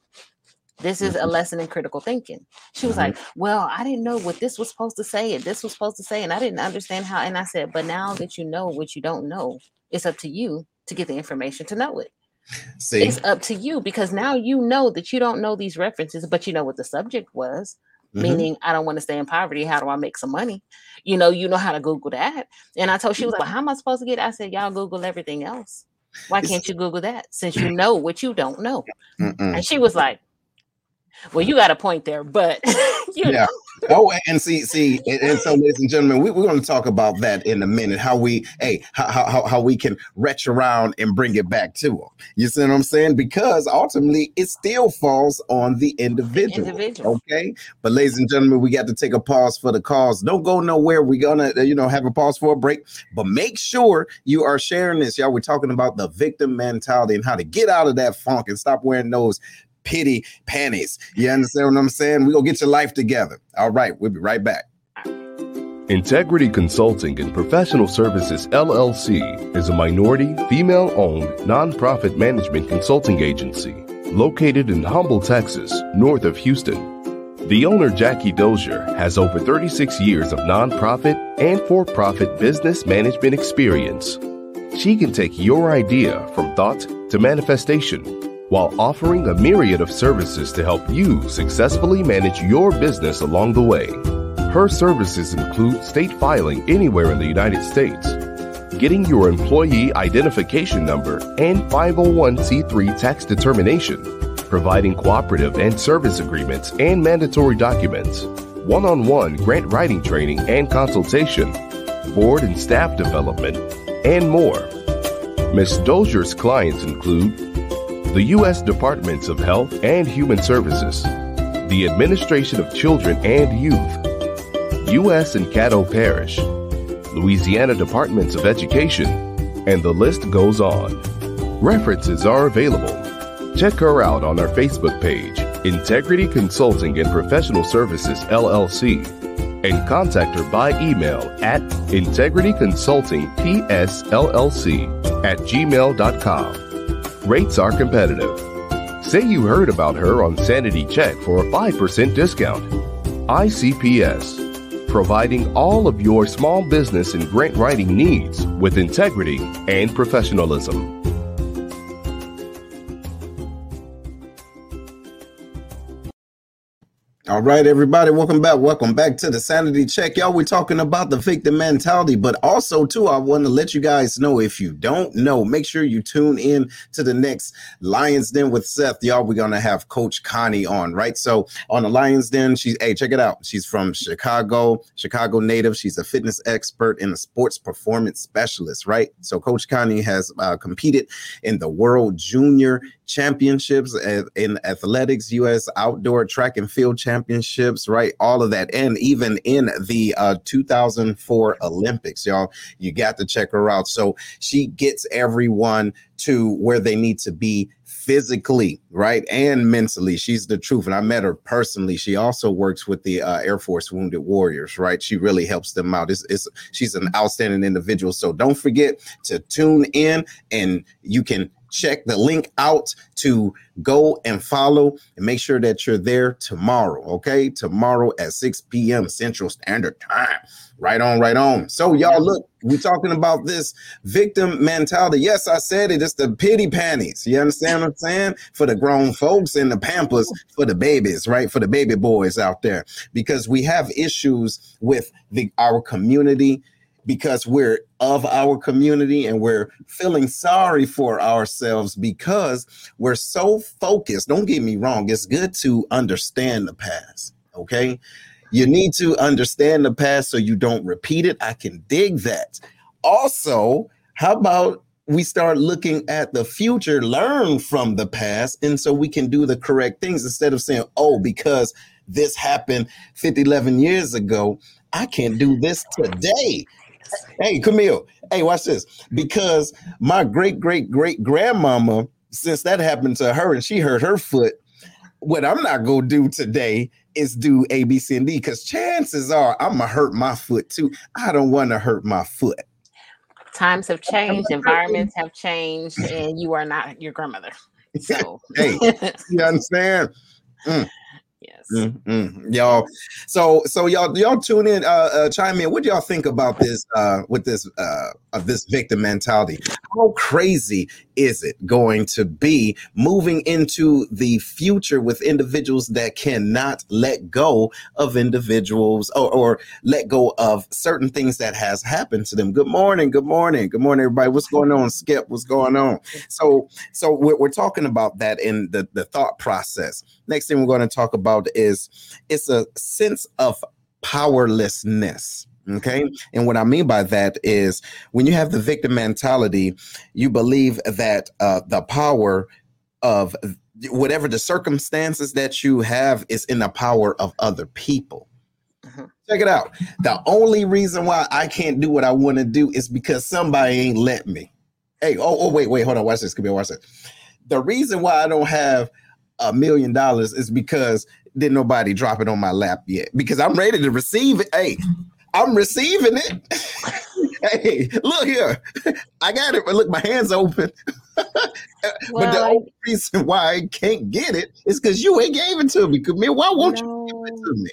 This is a mm-hmm. lesson in critical thinking. She was like, mm-hmm. Well, I didn't know what this was supposed to say and this was supposed to say, and I didn't understand how. And I said, But now that you know what you don't know, it's up to you to get the information to know it. See, it's up to you because now you know that you don't know these references, but you know what the subject was. Mm-hmm. Meaning, I don't want to stay in poverty. How do I make some money? You know, you know how to Google that. And I told she was like, well, How am I supposed to get? It? I said, Y'all Google everything else. Why can't you Google that since you know what you don't know? Mm-mm. And she was like, well, you got a point there, but yeah. Know. Oh, and see, see, and, and, so, ladies and gentlemen, we, are going to talk about that in a minute. How we, hey, how, how how we can retch around and bring it back to them. You see what I'm saying? Because ultimately, it still falls on the individual. individual. Okay, but ladies and gentlemen, we got to take a pause for the cause. Don't go nowhere. We're gonna, uh, you know, have a pause for a break, but make sure you are sharing this, y'all. We're talking about the victim mentality and how to get out of that funk and stop wearing those pity panties. You understand what I'm saying? We're going to get your life together. All right, we'll be right back. Integrity Consulting and Professional Services LLC is a minority, female owned, nonprofit management consulting agency located in Humble, Texas, north of Houston. The owner, Jackie Dozier, has over 36 years of nonprofit and for profit business management experience. She can take your idea from thought to manifestation while offering a myriad of services to help you successfully manage your business along the way. Her services include state filing anywhere in the United States, getting your employee identification number and 501c3 tax determination, providing cooperative and service agreements and mandatory documents, one on one grant writing training and consultation, board and staff development, and more. Ms. Dozier's clients include the U.S. Departments of Health and Human Services, the Administration of Children and Youth, U.S. and Caddo Parish, Louisiana Departments of Education, and the list goes on. References are available. Check her out on our Facebook page, Integrity Consulting and Professional Services LLC, and contact her by email at integrityconsultingpsllc at gmail.com. Rates are competitive. Say you heard about her on Sanity Check for a 5% discount. ICPS, providing all of your small business and grant writing needs with integrity and professionalism. All right, everybody, welcome back. Welcome back to the Sanity Check. Y'all, we're talking about the victim mentality, but also, too, I want to let you guys know if you don't know, make sure you tune in to the next Lions Den with Seth. Y'all, we're going to have Coach Connie on, right? So, on the Lions Den, she's, hey, check it out. She's from Chicago, Chicago native. She's a fitness expert and a sports performance specialist, right? So, Coach Connie has uh, competed in the World Junior Championships in athletics, U.S. Outdoor Track and Field Championships right? All of that. And even in the uh, 2004 Olympics, y'all, you got to check her out. So she gets everyone to where they need to be physically, right, and mentally. She's the truth, and I met her personally. She also works with the uh, Air Force Wounded Warriors, right? She really helps them out. It's, it's she's an outstanding individual. So don't forget to tune in, and you can check the link out to go and follow and make sure that you're there tomorrow. Okay, tomorrow at 6 p.m. Central Standard Time. Right on, right on. So, y'all, look, we're talking about this victim mentality. Yes, I said it. It's the pity panties. You understand what I'm saying? For the grown folks and the pampers for the babies, right? For the baby boys out there, because we have issues with the our community because we're of our community and we're feeling sorry for ourselves because we're so focused. Don't get me wrong, it's good to understand the past, okay? You need to understand the past so you don't repeat it. I can dig that. Also, how about we start looking at the future, learn from the past, and so we can do the correct things instead of saying, oh, because this happened 50, 11 years ago, I can't do this today. Hey, Camille, hey, watch this. Because my great, great, great grandmama, since that happened to her and she hurt her foot, what I'm not gonna do today is do A, B, C, and D because chances are I'm gonna hurt my foot too. I don't want to hurt my foot. Times have changed, environments have changed, and you are not your grandmother. So, hey, you understand? Mm. Mm-hmm. Y'all, so so y'all y'all tune in, uh, uh chime in. What do y'all think about this? Uh, with this uh of this victim mentality, how crazy is it going to be moving into the future with individuals that cannot let go of individuals or, or let go of certain things that has happened to them? Good morning, good morning, good morning, everybody. What's going on, Skip? What's going on? So so we're, we're talking about that in the the thought process. Next thing we're going to talk about is it's a sense of powerlessness. Okay. And what I mean by that is when you have the victim mentality, you believe that uh, the power of whatever the circumstances that you have is in the power of other people. Mhm. Check it out. The only reason why I can't do what I want to do is because somebody ain't let me. Hey, oh, oh, wait, wait, hold on. Watch this. Come here, watch this. The reason why I don't have a million dollars is because didn't nobody drop it on my lap yet. Because I'm ready to receive it. Hey, I'm receiving it. hey, look here. I got it, but look, my hand's open. well, but the only reason why I can't get it is because you ain't gave it to me. Camille, why won't you give it to me?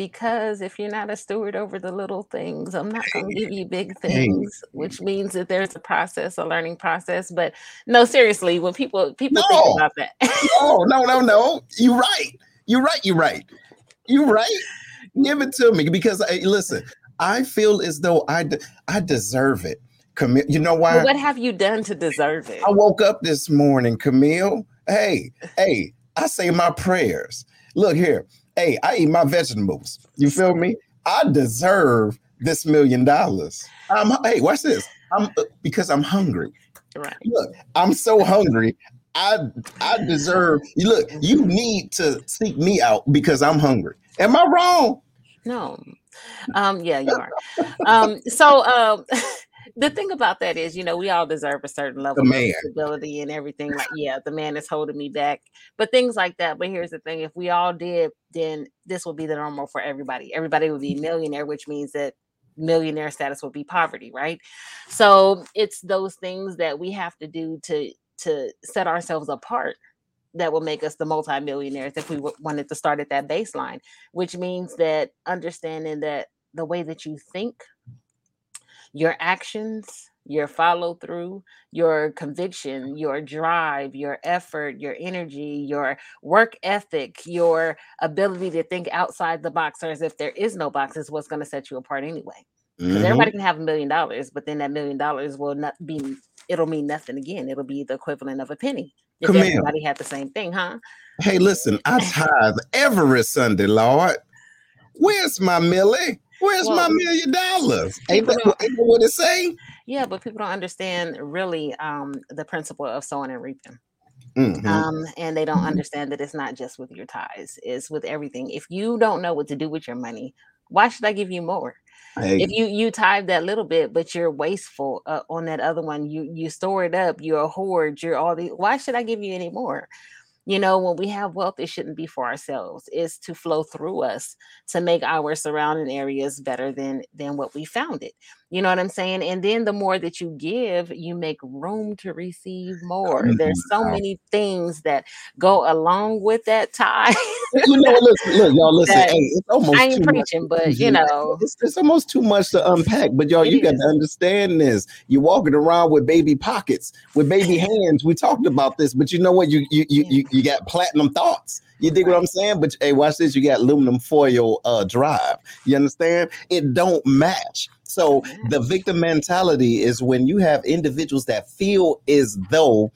because if you're not a steward over the little things, I'm not going to give you big things, which means that there's a process, a learning process. But no, seriously, when people people think about that, no, no, no, no. You're right. You're right. You're right. You're right. Give it to me because hey, listen, I feel as though I de- I deserve it. Camille, you know well, why? what have you done to deserve it? I woke up this morning, Camille. Hey, hey, I say my prayers. Look here. Hey, I eat my vegetables. You feel me? I deserve this million dollars. I'm hey, watch this. I'm uh, because I'm hungry. Right. Look, I'm so hungry. I I deserve you look, you need to seek me out because I'm hungry. Am I wrong? No. Um, yeah, you are. Um, so um the thing about that is, you know, we all deserve a certain level of stability and everything. Like, yeah, the man is holding me back, but things like that. But here's the thing: if we all did, then this would be the normal for everybody. Everybody would be millionaire, which means that millionaire status would be poverty, right? So it's those things that we have to do to to set ourselves apart that will make us the multimillionaires if we w- wanted to start at that baseline, which means that understanding that the way that you think your actions, your follow through, your conviction, your drive, your effort, your energy, your work ethic, your ability to think outside the box, or as if there is no box, is what's going to set you apart anyway. Because Mhm. everybody can have a million dollars, but then that million dollars will not be, it'll mean nothing again. It'll be the equivalent of a penny if Camille. everybody had the same thing, huh? Hey, listen, I tithe every Sunday, Lord. Where's my Millie? Where's my Well, million dollars? Ain't that, ain't that what it say? yeah, but people don't understand really um, the principle of sowing and reaping. Mhm. um, and they don't understand that it's not just with your ties; it's with everything. If you don't know what to do with your money, why should I give you more? Hey, If you you tithe that little bit, but you're wasteful uh, on that other one, you you store it up, you're a hoard, you're all the. Why should I give you any more? You know, when we have wealth, it shouldn't be for ourselves. It's to flow through us to make our surrounding areas better than than what we found it. You know what I'm saying? And then the more that you give, you make room to receive more. come There's so on. many things that go along with that tie. you know, listen, look, y'all, listen. Hey, it's almost I ain't too much. preaching, but you know, it's, it's almost too much to unpack. But y'all, you got to understand this. You're walking around with baby pockets, with baby hands. We talked about this, but you know what? You you you you, you got platinum thoughts. You dig what I'm saying? But hey, watch this. You got aluminum foil uh, drive. You understand? It don't match. So the victim mentality is when you have individuals that feel as though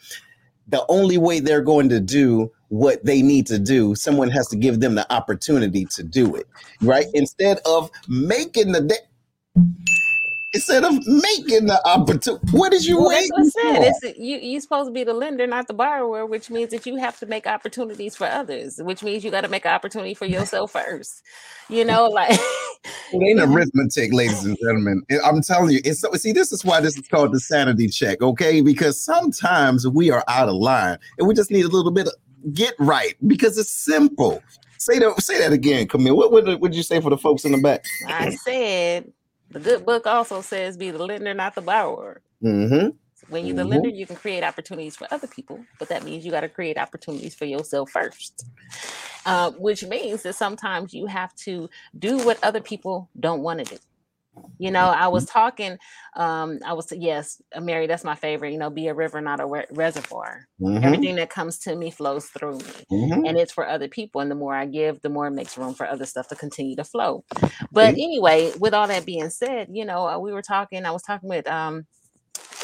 the only way they're going to do what they need to do, someone has to give them the opportunity to do it, right? Instead of making the de- instead of making the opportunity, what is you Well, that's waiting what I said. for? It's you. You're supposed to be the lender, not the borrower, which means that you have to make opportunities for others. Which means you got to make an opportunity for yourself first. You know, like It ain't arithmetic, ladies and gentlemen. I'm telling you, it's so see, this is why this is called the sanity check, okay? Because sometimes we are out of line and we just need a little bit of get right because it's simple. Say that, say that again, Camille. What, what, what did you say for the folks in the back? I said, the good book also says, "Be the lender, not the borrower." Mm-hmm. When you're the Mhm. lender, you can create opportunities for other people, but that means you got to create opportunities for yourself first. Uh, which means that sometimes you have to do what other people don't want to do. You know, I was talking, um, I was yes, uh, Mary, that's my favorite. You know, be a river, not a re- reservoir. Mm-hmm. Everything that comes to me flows through me Mm-hmm. and it's for other people. And the more I give, the more it makes room for other stuff to continue to flow. But anyway, with all that being said, you know, uh, we were talking, I was talking with um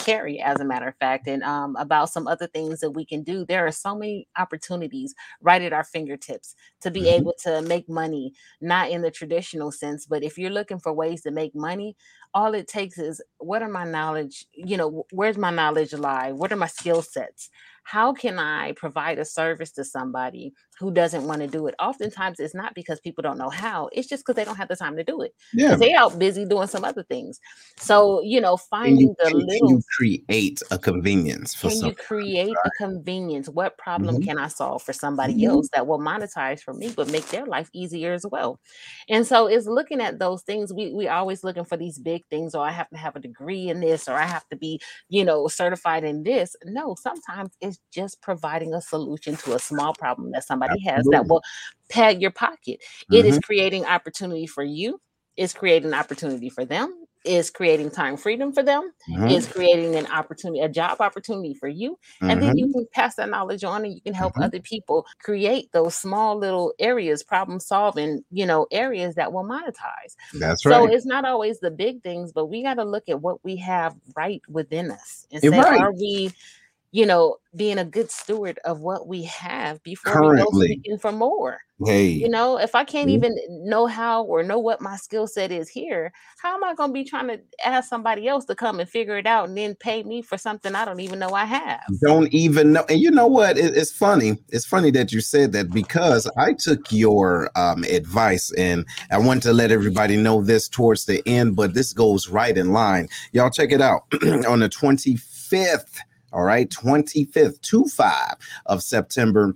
Carrie, as a matter of fact, and um, about some other things that we can do. There are so many opportunities right at our fingertips to be Mhm. able to make money, not in the traditional sense, but if you're looking for ways to make money, all it takes is what are my knowledge, you know, where's my knowledge lie? What are my skill sets? How can I provide a service to somebody who doesn't want to do it? Oftentimes, it's not because people don't know how, it's just because they don't have the time to do it. Yeah. 'Cause they out busy doing some other things. So, you know, finding you, the little create a convenience for can you create a convenience? What problem Mhm. can I solve for somebody Mhm. else that will monetize for me, but make their life easier as well? And so it's looking at those things. We we always looking for these big things, or I have to have a degree in this, or I have to be, you know, certified in this. No, sometimes it's just providing a solution to a small problem that somebody has that will pad your pocket. It is Mhm. creating opportunity for you, it's creating opportunity for them, is creating time freedom for them Mhm. is creating an opportunity, a job opportunity for you. And then Mhm. you can pass that knowledge on and you can help Mhm. other people create those small little areas, problem solving, you know, areas that will monetize. That's right. So it's not always the big things, but we got to look at what we have right within us and You're say, right. are we, you know, being a good steward of what we have before we go seeking for more? Hey, You know, if I can't Mhm. even know how or know what my skill set is here, how am I going to be trying to ask somebody else to come and figure it out and then pay me for something I don't even know I have? don't even know. And you know what? It- it's funny. It's funny that you said that because I took your um, advice and I want to let everybody know this towards the end, but this goes right in line. Y'all check it out on the 25th. All right, 25th, 2 5 of September.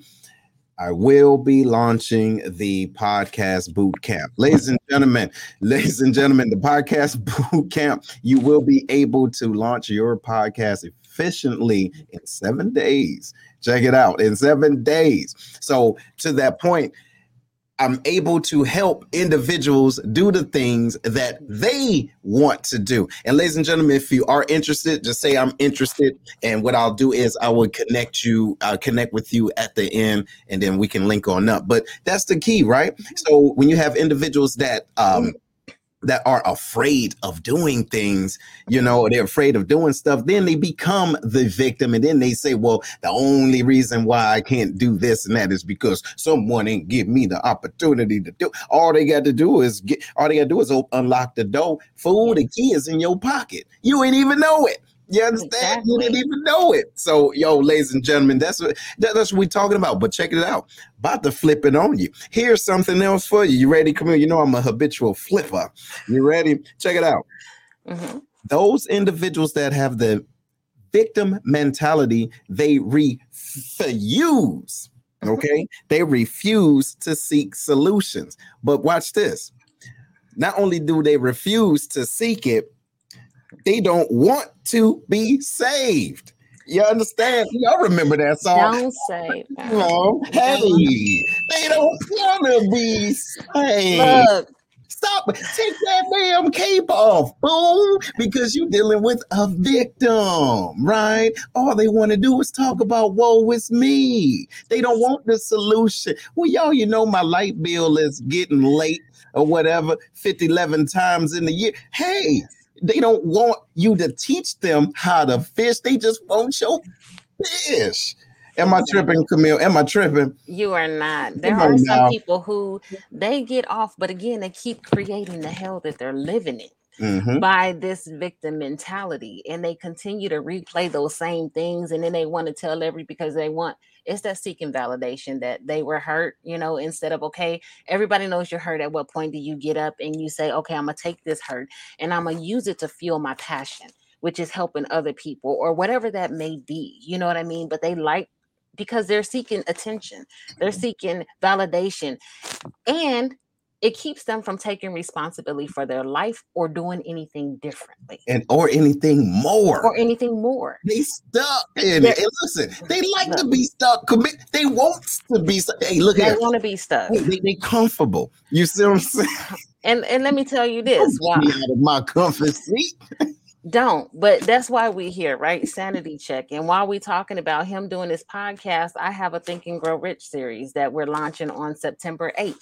I will be launching the podcast boot camp. Ladies and gentlemen, ladies and gentlemen, the podcast boot camp, you will be able to launch your podcast efficiently in seven days. Check it out in seven days. So, to that point, I'm able to help individuals do the things that they want to do. And ladies and gentlemen, if you are interested, just say I'm interested. And what I'll do is I will connect you, uh, connect with you at the end, and then we can link on up. But that's the key, right? So when you have individuals that um, that are afraid of doing things, you know, they're afraid of doing stuff, then they become the victim. And then they say, well, the only reason why I can't do this and that is because someone ain't give me the opportunity to do. All they got to do is get, all they got to do is unlock the door. Fool, the key is in your pocket. You ain't even know it. You understand? Exactly. You didn't even know it. So, yo, ladies and gentlemen, that's what that's what we're talking about. But check it out. About to flip it on you. Here's something else for you. You ready? Come here. You know I'm a habitual flipper. You ready? Check it out. Mm-hmm. Those individuals that have the victim mentality, they refuse. Okay, they refuse to seek solutions. But watch this. Not only do they refuse to seek it, they don't want to be saved. You understand? Y'all remember that song? Don't say that. No. Hey, uh-huh. they don't want to be saved. Look, Stop. Take that damn cape off, boom, because you're dealing with a victim, right? All they want to do is talk about woe is me. They don't want the solution. Well, y'all, you know my light bill is getting late or whatever 50, 11 times in the year. Hey, they don't want you to teach them how to fish. They just want your fish. Am I tripping, Camille? Am I tripping? You are not. There are some now. people who they get off, but again, they keep creating the hell that they're living in. Mm-hmm. by this victim mentality and they continue to replay those same things and then they want to tell every because they want it's that seeking validation that they were hurt you know instead of okay everybody knows you're hurt at what point do you get up and you say okay i'm gonna take this hurt and i'm gonna use it to fuel my passion which is helping other people or whatever that may be you know what i mean but they like because they're seeking attention, they're mm-hmm. seeking validation, and it keeps them from taking responsibility for their life or doing anything differently. And or anything more. Or anything more. They stuck in it. and listen they like look. to be stuck commit they want to be stuck. Hey look they want to be stuck. Hey, they, they comfortable. You see what i'm saying? and and let me tell you this why? wow. out of my comfort seat. Don't but that's why we here right? Sanity check. And while we talking about him doing this podcast i have a think and grow rich series that we're launching on september 8th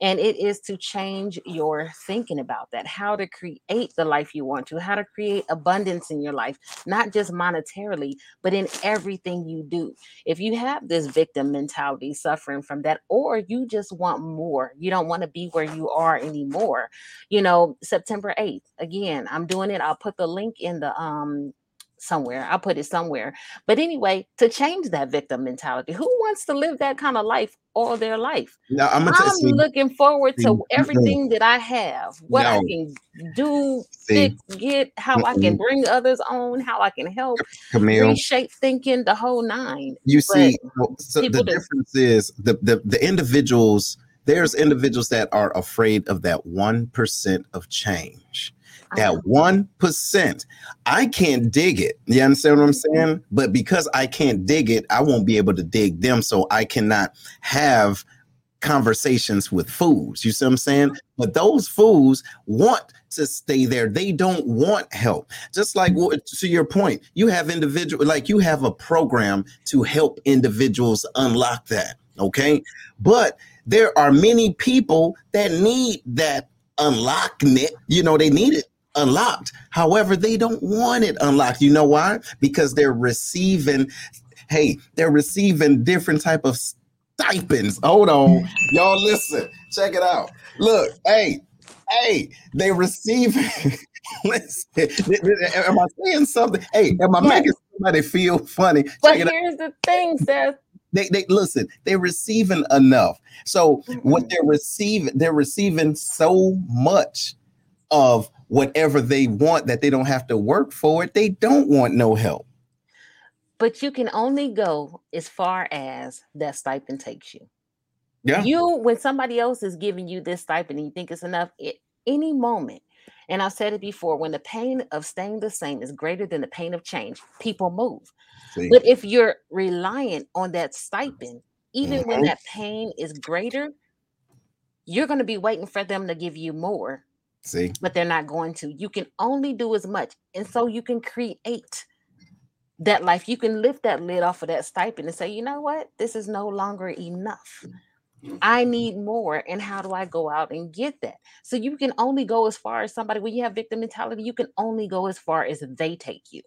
and it is to change your thinking about that, how to create the life you want to, how to create abundance in your life, not just monetarily, but in everything you do. If you have this victim mentality suffering from that, or you just want more, you don't want to be where you are anymore, you know, September 8th, again, I'm doing it. I'll put the link in the um somewhere. I'll put it somewhere. But anyway, to change that victim mentality, who wants to live that kind of life all their life? No, I'm, I'm see, looking forward to everything that I have, what no. I can do, fix, get, how mm-hmm. I can bring others on, how I can help Camille. reshape thinking, the whole nine. You but see, so the difference is the, the the individuals. There's individuals that are afraid of that one percent of change that one percent. I can't dig it. You understand what I'm saying? But because I can't dig it, I won't be able to dig them. So I cannot have conversations with fools. You see what I'm saying? But those fools want to stay there. They don't want help. Just like to your point, you have individual like you have a program to help individuals unlock that. Okay. But there are many people that need that unlocking it. You know, they need it unlocked. However, they don't want it unlocked. You know why? Because they're receiving, hey, they're receiving different type of stipends. Hold on. Y'all listen. Check it out. Look, hey, hey, they receive listen, am I saying something? Hey, am I making somebody feel funny? Check but here's the thing, Seth. They, they listen, they're receiving enough. So what they're receiving, they're receiving so much of whatever they want that they don't have to work for it. They don't want no help. But you can only go as far as that stipend takes you. Yeah. You, when somebody else is giving you this stipend and you think it's enough, at any moment, and I've said it before, when the pain of staying the same is greater than the pain of change, people move. See. But if you're reliant on that stipend, even mm-hmm. when that pain is greater, you're going to be waiting for them to give you more See, but they're not going to. You can only do as much. And so you can create that life. You can lift that lid off of that stipend and say, you know what? This is no longer enough. I need more. And how do I go out and get that? So you can only go as far as somebody, when you have victim mentality, you can only go as far as they take you.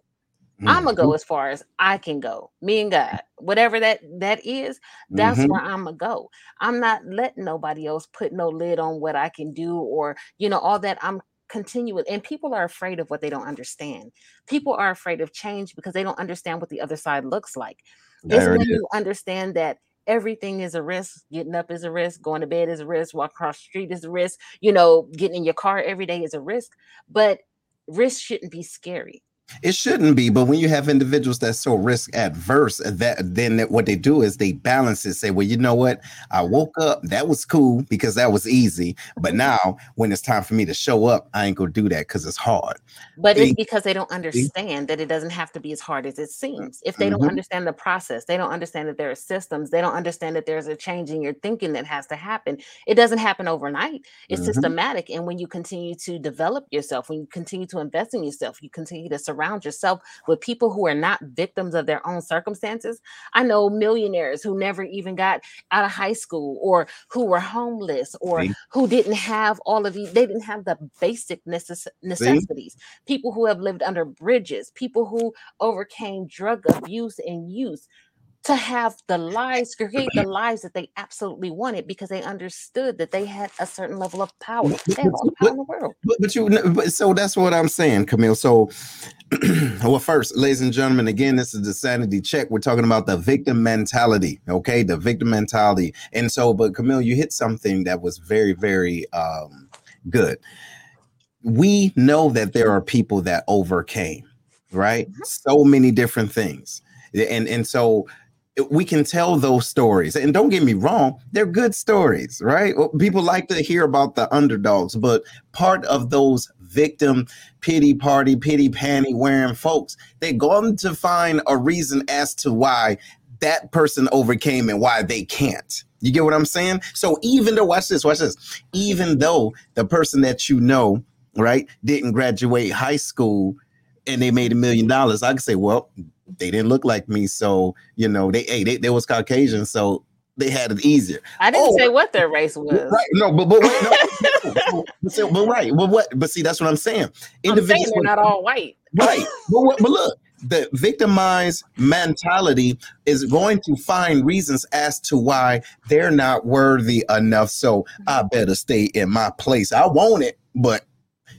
Mm-hmm. I'm gonna go as far as I can go. Me and God, whatever that that is, that's mm-hmm. where I'm gonna go. I'm not letting nobody else put no lid on what I can do, or you know, all that. I'm continue and people are afraid of what they don't understand. People are afraid of change because they don't understand what the other side looks like. It's when you understand that everything is a risk. Getting up is a risk. Going to bed is a risk. Walk across the street is a risk. You know, getting in your car every day is a risk. But risk shouldn't be scary. It shouldn't be, but when you have individuals that's so risk adverse, that then that what they do is they balance it. Say, well, you know what? I woke up, that was cool because that was easy. But mm-hmm. now, when it's time for me to show up, I ain't gonna do that because it's hard. But see? it's because they don't understand that it doesn't have to be as hard as it seems. If they mm-hmm. don't understand the process, they don't understand that there are systems. They don't understand that there's a change in your thinking that has to happen. It doesn't happen overnight. It's mm-hmm. systematic, and when you continue to develop yourself, when you continue to invest in yourself, you continue to surround yourself with people who are not victims of their own circumstances. I know millionaires who never even got out of high school or who were homeless or See? who didn't have all of these, they didn't have the basic necess- necessities. See? People who have lived under bridges, people who overcame drug abuse and use to have the lives, create the lives that they absolutely wanted because they understood that they had a certain level of power. They have all the power in the world. But, but you, but, so that's what I'm saying, Camille. So, well, first, ladies and gentlemen, again, this is the sanity check. We're talking about the victim mentality, okay? The victim mentality. And so, but Camille, you hit something that was very, very um, good. We know that there are people that overcame, right? Mm-hmm. So many different things. And and so we can tell those stories. And don't get me wrong, they're good stories, right? Oh, people like to hear about the underdogs, but part of those victim pity party, pity panty wearing folks, they're going to find a reason as to why that person overcame and why they can't. You get what I'm saying? So even though, watch this, watch this, even though the person that you know, right, didn't graduate high school and they made a million dollars, I can say, well, they didn't look like me, so you know they hey, they, they was Caucasian, so they had it easier. I didn't oh, say what their race was. Right, no, but but wait, no, but, but, right, but what? But see, that's what I'm saying. Individuals I'm saying they're not all white, right? but, but look, the victimized mentality is going to find reasons as to why they're not worthy enough. So I mm-hmm. better stay in my place. I want it, but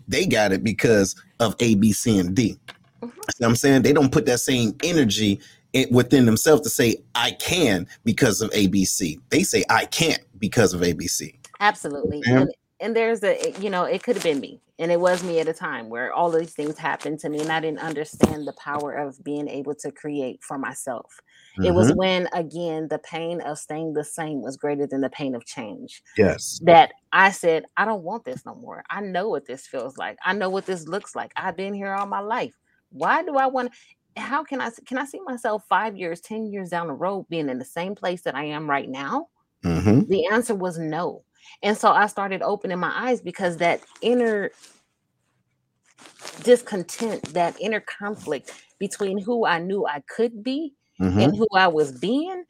they got it because of A, B, C, and D. Mm-hmm. I'm saying they don't put that same energy in, within themselves to say I can because of ABC. They say I can't because of ABC. Absolutely. And, and there's a you know it could have been me and it was me at a time where all these things happened to me and I didn't understand the power of being able to create for myself. Mm-hmm. It was mm-hmm. when again the pain of staying the same was greater than the pain of change. Yes. That I said, I don't want this no more. I know what this feels like. I know what this looks like. I've been here all my life. Why do I want how can I can I see myself five years, 10 years down the road being in the same place that I am right now? Mm-hmm. The answer was no. And so I started opening my eyes because that inner discontent, that inner conflict between who I knew I could be mm-hmm. and who I was being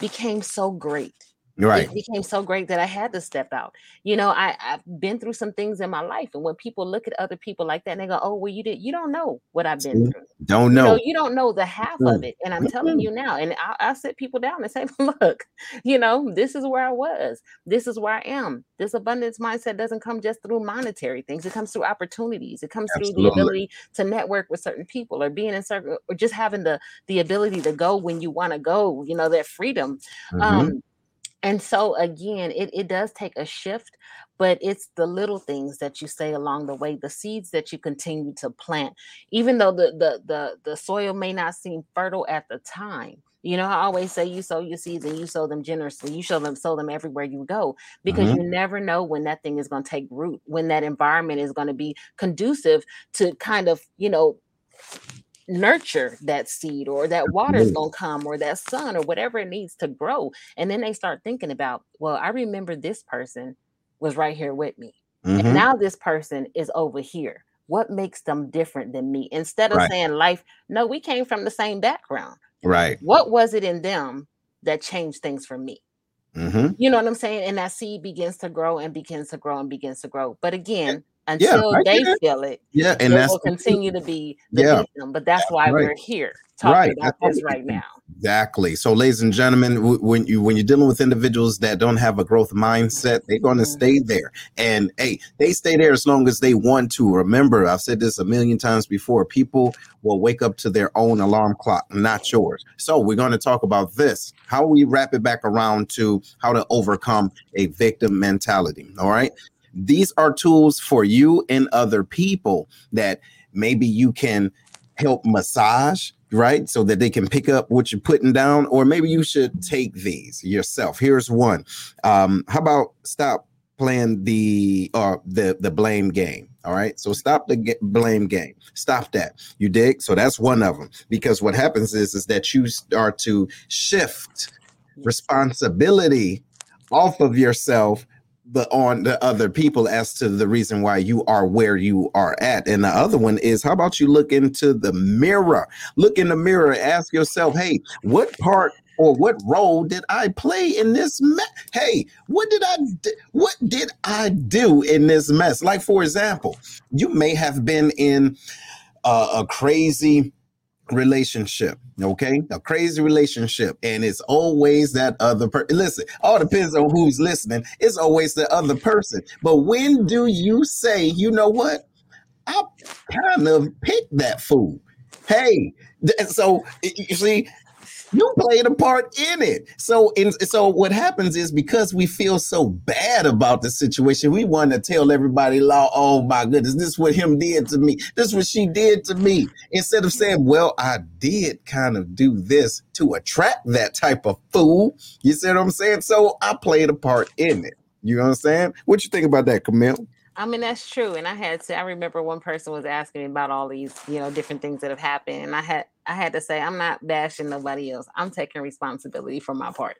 became so great. Right. It became so great that I had to step out. You know, I, I've been through some things in my life. And when people look at other people like that and they go, Oh, well, you did you don't know what I've been through. Don't know. You, know, you don't know the half mm. of it. And I'm telling you now. And I, I sit people down and say, Look, you know, this is where I was. This is where I am. This abundance mindset doesn't come just through monetary things. It comes through opportunities. It comes Absolutely. through the ability to network with certain people or being in certain or just having the the ability to go when you want to go, you know, that freedom. Mm-hmm. Um and so again, it, it does take a shift, but it's the little things that you say along the way, the seeds that you continue to plant, even though the the the, the soil may not seem fertile at the time. You know, I always say you sow your seeds and you sow them generously. You show them, sow them everywhere you go because mm-hmm. you never know when that thing is going to take root, when that environment is going to be conducive to kind of, you know, nurture that seed or that water's gonna come or that sun or whatever it needs to grow. And then they start thinking about, well, I remember this person was right here with me. Mm-hmm. And now this person is over here. What makes them different than me? Instead of right. saying life, no, we came from the same background. Right. What was it in them that changed things for me? Mm-hmm. You know what I'm saying? And that seed begins to grow and begins to grow and begins to grow. But again, until I they feel it. Yeah, and that's will continue to be the Yeah. victim. But that's why right. we're here talking Right. about That's this right now. Exactly. So, ladies and gentlemen, w- when you when you're dealing with individuals that don't have a growth mindset, they're going to Mhm. stay there. And hey, they stay there as long as they want to. Remember, I've said this a million times before. People will wake up to their own alarm clock, not yours. So, we're going to talk about this. How we wrap it back around to how to overcome a victim mentality. All right. These are tools for you and other people that maybe you can help massage, right? So that they can pick up what you're putting down, or maybe you should take these yourself. Here's one. Um, how about stop playing the uh the the blame game? All right. So stop the blame game. Stop that. You dig? So that's one of them. Because what happens is is that you start to shift responsibility off of yourself the on the other people as to the reason why you are where you are at. And the other one is how about you look into the mirror? Look in the mirror ask yourself hey what part or what role did i play in this mess hey what did i what did i do in this mess? Like for example you may have been in a crazy relationship okay? A crazy relationship and it's always that other person listen all depends on who's listening. It's always the other person. But when do you say you know what? I kind of picked that fool. Hey so you see you played a part in it. So, in, so what happens is because we feel so bad about the situation, we want to tell everybody, "Law, oh my goodness, this is what him did to me. This is what she did to me." Instead of saying, "Well, I did kind of do this to attract that type of fool," you see what I'm saying? So I played a part in it. You know what I'm saying? What you think about that, Camille? I mean, that's true. And I had to, I remember one person was asking me about all these, you know, different things that have happened. And I had, I had to say, I'm not bashing nobody else. I'm taking responsibility for my part.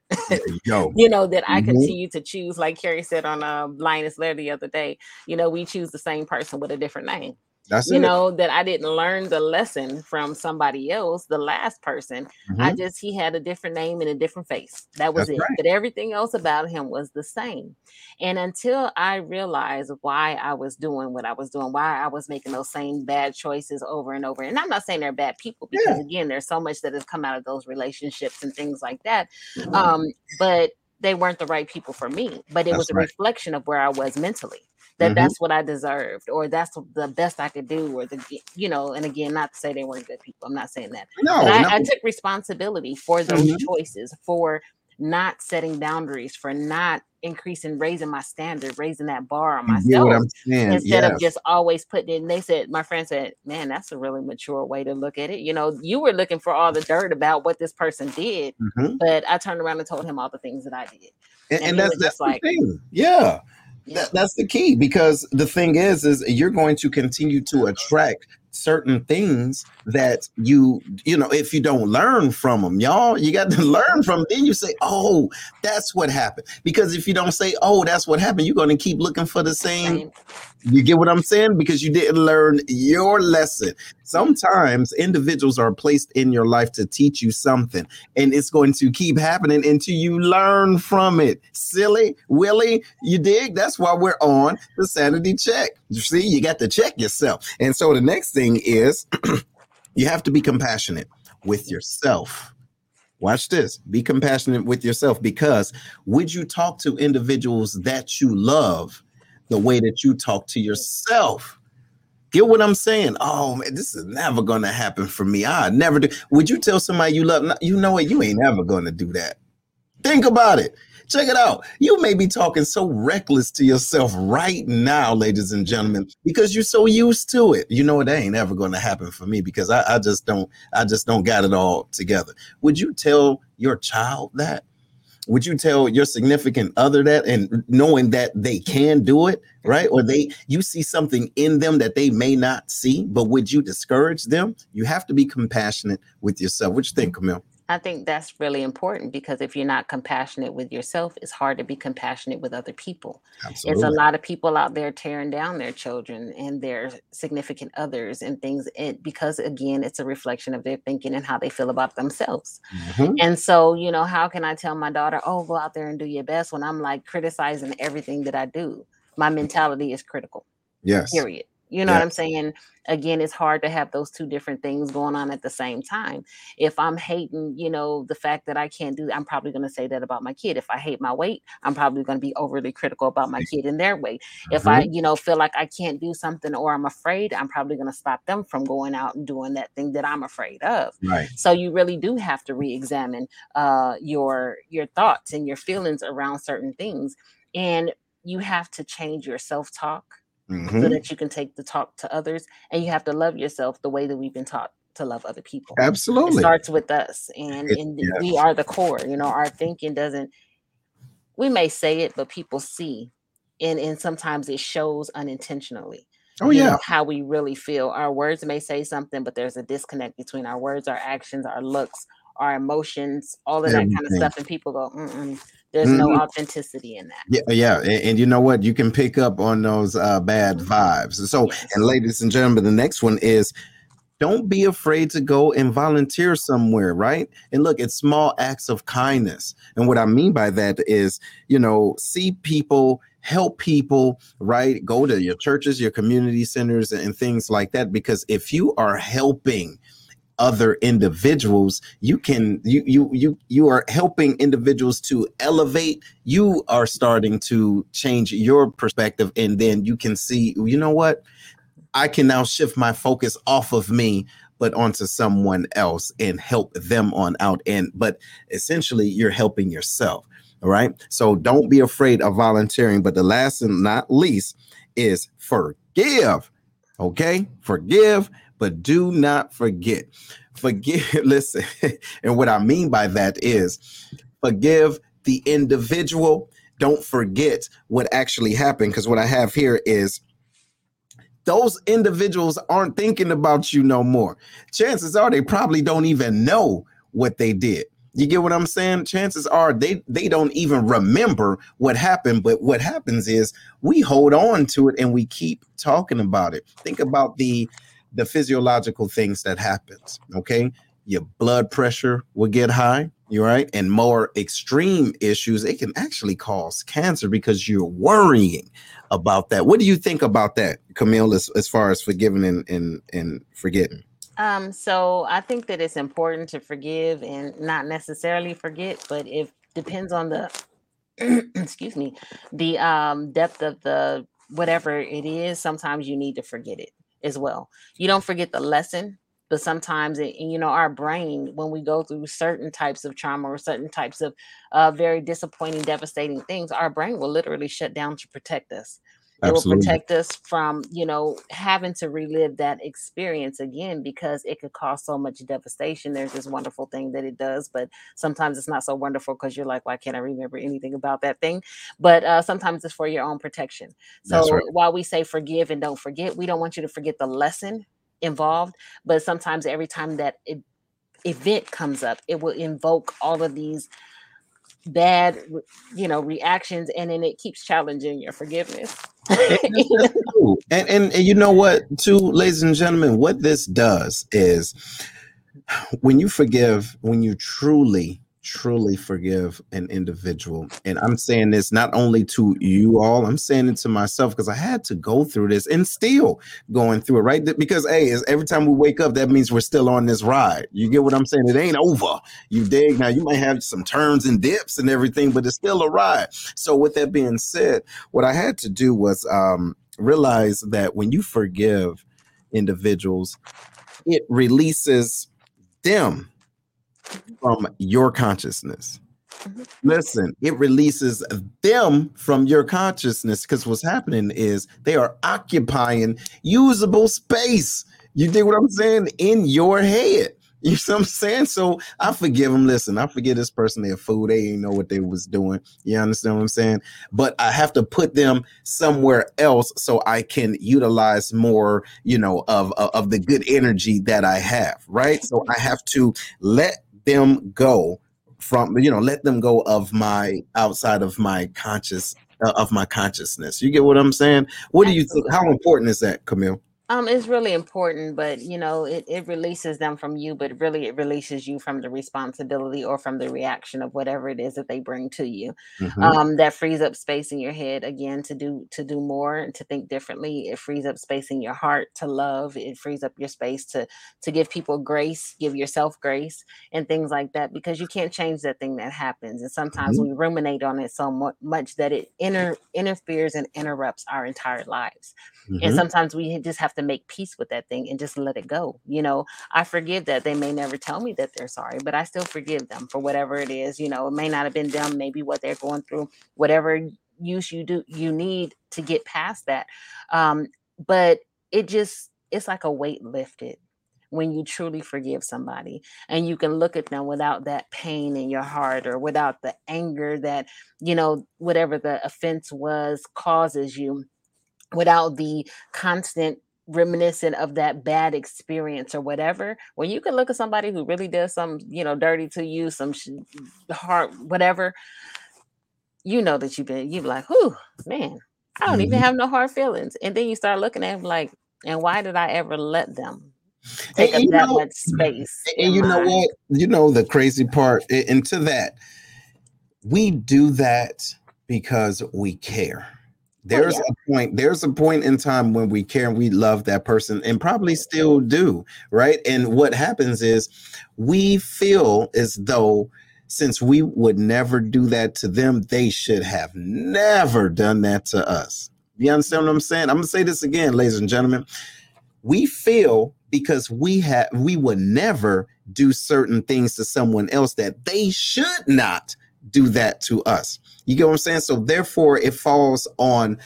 Yo, you know, that I Mhm. continue to choose, like Carrie said on uh, Linus Lair the other day, you know, we choose the same person with a different name. That's you it. know that i didn't learn the lesson from somebody else the last person i Mhm. just he had a different name and a different face that was That's it right. but everything else about him was the same and until i realized why i was doing what i was doing why i was making those same bad choices over and over and i'm not saying they're bad people because again there's so much that has come out of those relationships and things like that Mhm. um but they weren't the right people for me but it That's was a right. reflection of where i was mentally that Mhm. that's what i deserved or that's the best i could do or the you know and again not to say they weren't good people i'm not saying that no, I, no. I took responsibility for those Mhm. choices for not setting boundaries for not increasing raising my standard raising that bar on You get what myself I'm saying? instead Yes. of just always putting it. And they said, my friend said, man, that's a really mature way to look at it. You know, you were looking for all the dirt about what this person did, Mhm. but I turned around and told him all the things that I did. and, And and that's that's like- thing. Yeah. That, that's the key because the thing is is you're going to continue to attract certain things that you you know if you don't learn from them y'all you got to learn from 'em. then you say oh that's what happened because if you don't say oh that's what happened you're going to keep looking for the Same. You get what I'm saying? Because you didn't learn your lesson. Sometimes individuals are placed in your life to teach you something, and it's going to keep happening until you learn from it. Silly, Willie, you dig? That's why we're on the sanity check. You see, you got to check yourself. And so the next thing is you have to be compassionate with yourself. Watch this. Be compassionate with yourself because would you talk to individuals that you love the way that you talk to yourself? Get what I'm saying? Oh man, this is never gonna happen for me. I never do. Would you tell somebody you love? You know what? You ain't never gonna do that. Think about it. Check it out. You may be talking so reckless to yourself right now, ladies and gentlemen, because you're so used to it. You know? That ain't ever going to happen for me because I, I just don't. I just don't got it all together. Would you tell your child that? Would you tell your significant other that, and knowing that they can do it, right? Or they, you see something in them that they may not see, but would you discourage them? You have to be compassionate with yourself. What you think, Camille? I think that's really important because if you're not compassionate with yourself, it's hard to be compassionate with other people. It's a lot of people out there tearing down their children and their significant others and things because again, it's a reflection of their thinking and how they feel about themselves. Mhm. And so, you know, how can I tell my daughter, "Oh, go out there and do your best" when I'm like criticizing everything that I do? My mentality is critical. Yes. Period. You know Yeah. what I'm saying? Again, it's hard to have those two different things going on at the same time. If I'm hating, you know, the fact that I can't do, I'm probably going to say that about my kid. If I hate my weight, I'm probably going to be overly critical about my kid and their weight. If I, you know, feel like I can't do something or I'm afraid, I'm probably going to stop them from going out and doing that thing that I'm afraid of. Right. So you really do have to re-examine uh, your your thoughts and your feelings around certain things, and you have to change your self-talk so Mhm. that you can take the talk to others and you have to love yourself the way that we've been taught to love other people it Absolutely. starts with us and, It- and yes. we are the core you know our thinking doesn't we may say it but people see and and sometimes it shows unintentionally Oh yeah. how we really feel our words may say something but there's a disconnect between our words our actions our looks our emotions all of that kind of stuff and people go Mm-mm, there's no Mhm. authenticity in that Yeah, yeah, and, and you know what? You can pick up on those uh, bad vibes. So, Yes. and ladies and gentlemen, the next one is don't be afraid to go and volunteer somewhere, right? And look, it's small acts of kindness. And what I mean by that is, you know, see people, help people, right? Go to your churches, your community centers, and things like that. Because if you are helping, other individuals you can you you you you are helping individuals to elevate. You are starting to change your perspective and then you can see you know what? I can now shift my focus off of me but onto someone else and help them on out. And but essentially you're helping yourself all right? So don't be afraid of volunteering but the last and not least is forgive okay? Forgive but do not forget forgive listen and what i mean by that is forgive the individual. Don't forget what actually happened because what i have here is those individuals aren't thinking about you no more. Chances are they probably don't even know what they did. You get what i'm saying? Chances are they they don't even remember what happened but what happens is we hold on to it and we keep talking about it. Think about the the physiological things that happens okay? Your blood pressure will get high you're right? And more extreme issues it can actually cause cancer because you're worrying about that. What do you think about that camille as, as far as forgiving and, and and forgetting? Um, so I think that it's important to forgive and not necessarily forget, but it depends on the excuse me, the um depth of the whatever it is, sometimes you need to forget it as well. You don't forget the lesson, but sometimes it, you know our brain when we go through certain types of trauma or certain types of uh, very disappointing devastating things our brain will literally shut down to protect us it will protect us from you know having to relive that experience again because it could cause so much devastation. There's this wonderful thing that it does but sometimes it's not so wonderful because you're like why can't i remember anything about that thing? But uh, sometimes it's for your own protection. So right. while we say forgive and don't forget we don't want you to forget the lesson involved but sometimes every time that it, event comes up it will invoke all of these bad you know reactions and then it keeps challenging your forgiveness. And, and and you know what too ladies and gentlemen what this does is when you forgive when you truly truly forgive an individual. And i'm saying this not only to you all i'm saying it to myself because i had to go through this and still going through it right? Because hey every time we wake up that means we're still on this ride. You get what i'm saying? It ain't over. You dig? Now you might have some turns and dips and everything but it's still a ride. So with that being said what I had to do was um, realize that when you forgive individuals, it releases them from your consciousness. Mhm. Listen, it releases them from your consciousness because what's happening is they are occupying usable space. You dig what I'm saying? In your head. You know what I'm saying? So I forgive them. Listen, I forgive this person. They're a fool. They ain't know what they was doing. You understand what I'm saying? But I have to put them somewhere else so I can utilize more, you know, of of, of the good energy that I have. Right. So I have to let them go from, you know, let them go of my outside of my conscious uh, of my consciousness. You get what I'm saying? What do you think? How important is that, Camille? Um, it's really important, but you know, it, it releases them from you, but really it releases you from the responsibility or from the reaction of whatever it is that they bring to you. Mhm. Um, that frees up space in your head again to do to do more and to think differently. It frees up space in your heart to love. It frees up your space to to give people grace, give yourself grace, and things like that because you can't change that thing that happens. And sometimes Mhm. we ruminate on it so mu- much that it inter- interferes and interrupts our entire lives and Mhm. sometimes we just have to make peace with that thing and just let it go you know? I forgive that they may never tell me that they're sorry but i still forgive them for whatever it is you know? It may not have been them maybe what they're going through whatever use you do you need to get past that um but it just it's like a weight lifted when you truly forgive somebody and you can look at them without that pain in your heart or without the anger that you know whatever the offense was causes you without the constant reminiscent of that bad experience or whatever when you can look at somebody who really does some you know dirty to you some sh- hard whatever you know that you've been you're like whew man i don't even Mhm. have no hard feelings and then you start looking at them like and why did i ever let them take and you that know- much space And you know what? You know the crazy part, a- and to that, we do that because we care. Oh, there's yeah. a point, there's a point in time when we care and we love that person and probably still do, right? And what happens is we feel as though since we would never do that to them, they should have never done that to us. You understand what I'm saying? I'm gonna say this again, ladies and gentlemen. We feel because we have we would never do certain things to someone else that they should not do that to us. You get what I'm saying? So therefore, it falls on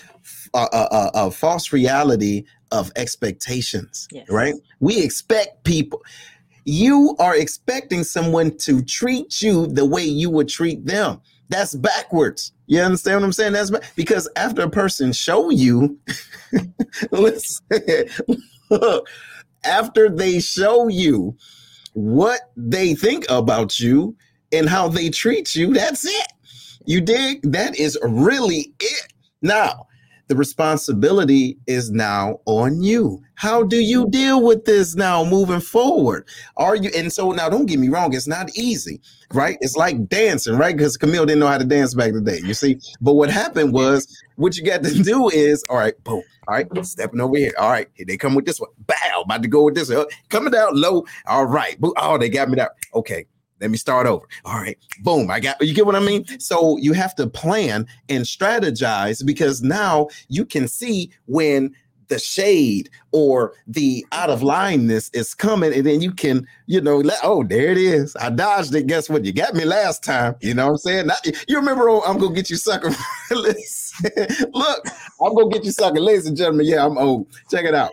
a, a, a false reality of expectations, Yes. right? We expect people. You are expecting someone to treat you the way you would treat them. That's backwards. You understand what I'm saying? That's ba- because after a person show you, listen, look, after they show you what they think about you and how they treat you, that's it. You dig? That is really it. Now, the responsibility is now on you. How do you deal with this now moving forward? Are you and so now don't get me wrong, it's not easy, right? It's like dancing, right? Because Camille didn't know how to dance back in the day, you see. But what happened was what you got to do is all right, boom, all right, stepping over here. All right, here they come with this one. Bow, about to go with this. one. Coming down low. All right. Boom. Oh, they got me down. Okay. Let me start over. All right. Boom. I got you get what I mean? So you have to plan and strategize because now you can see when the shade or the out of lineness is coming, and then you can, you know, let oh, there it is. I dodged it. Guess what? You got me last time. You know what I'm saying? You remember, oh, I'm gonna get you sucker. Look, I'm gonna get you sucker, ladies and gentlemen. Yeah, I'm old. Check it out.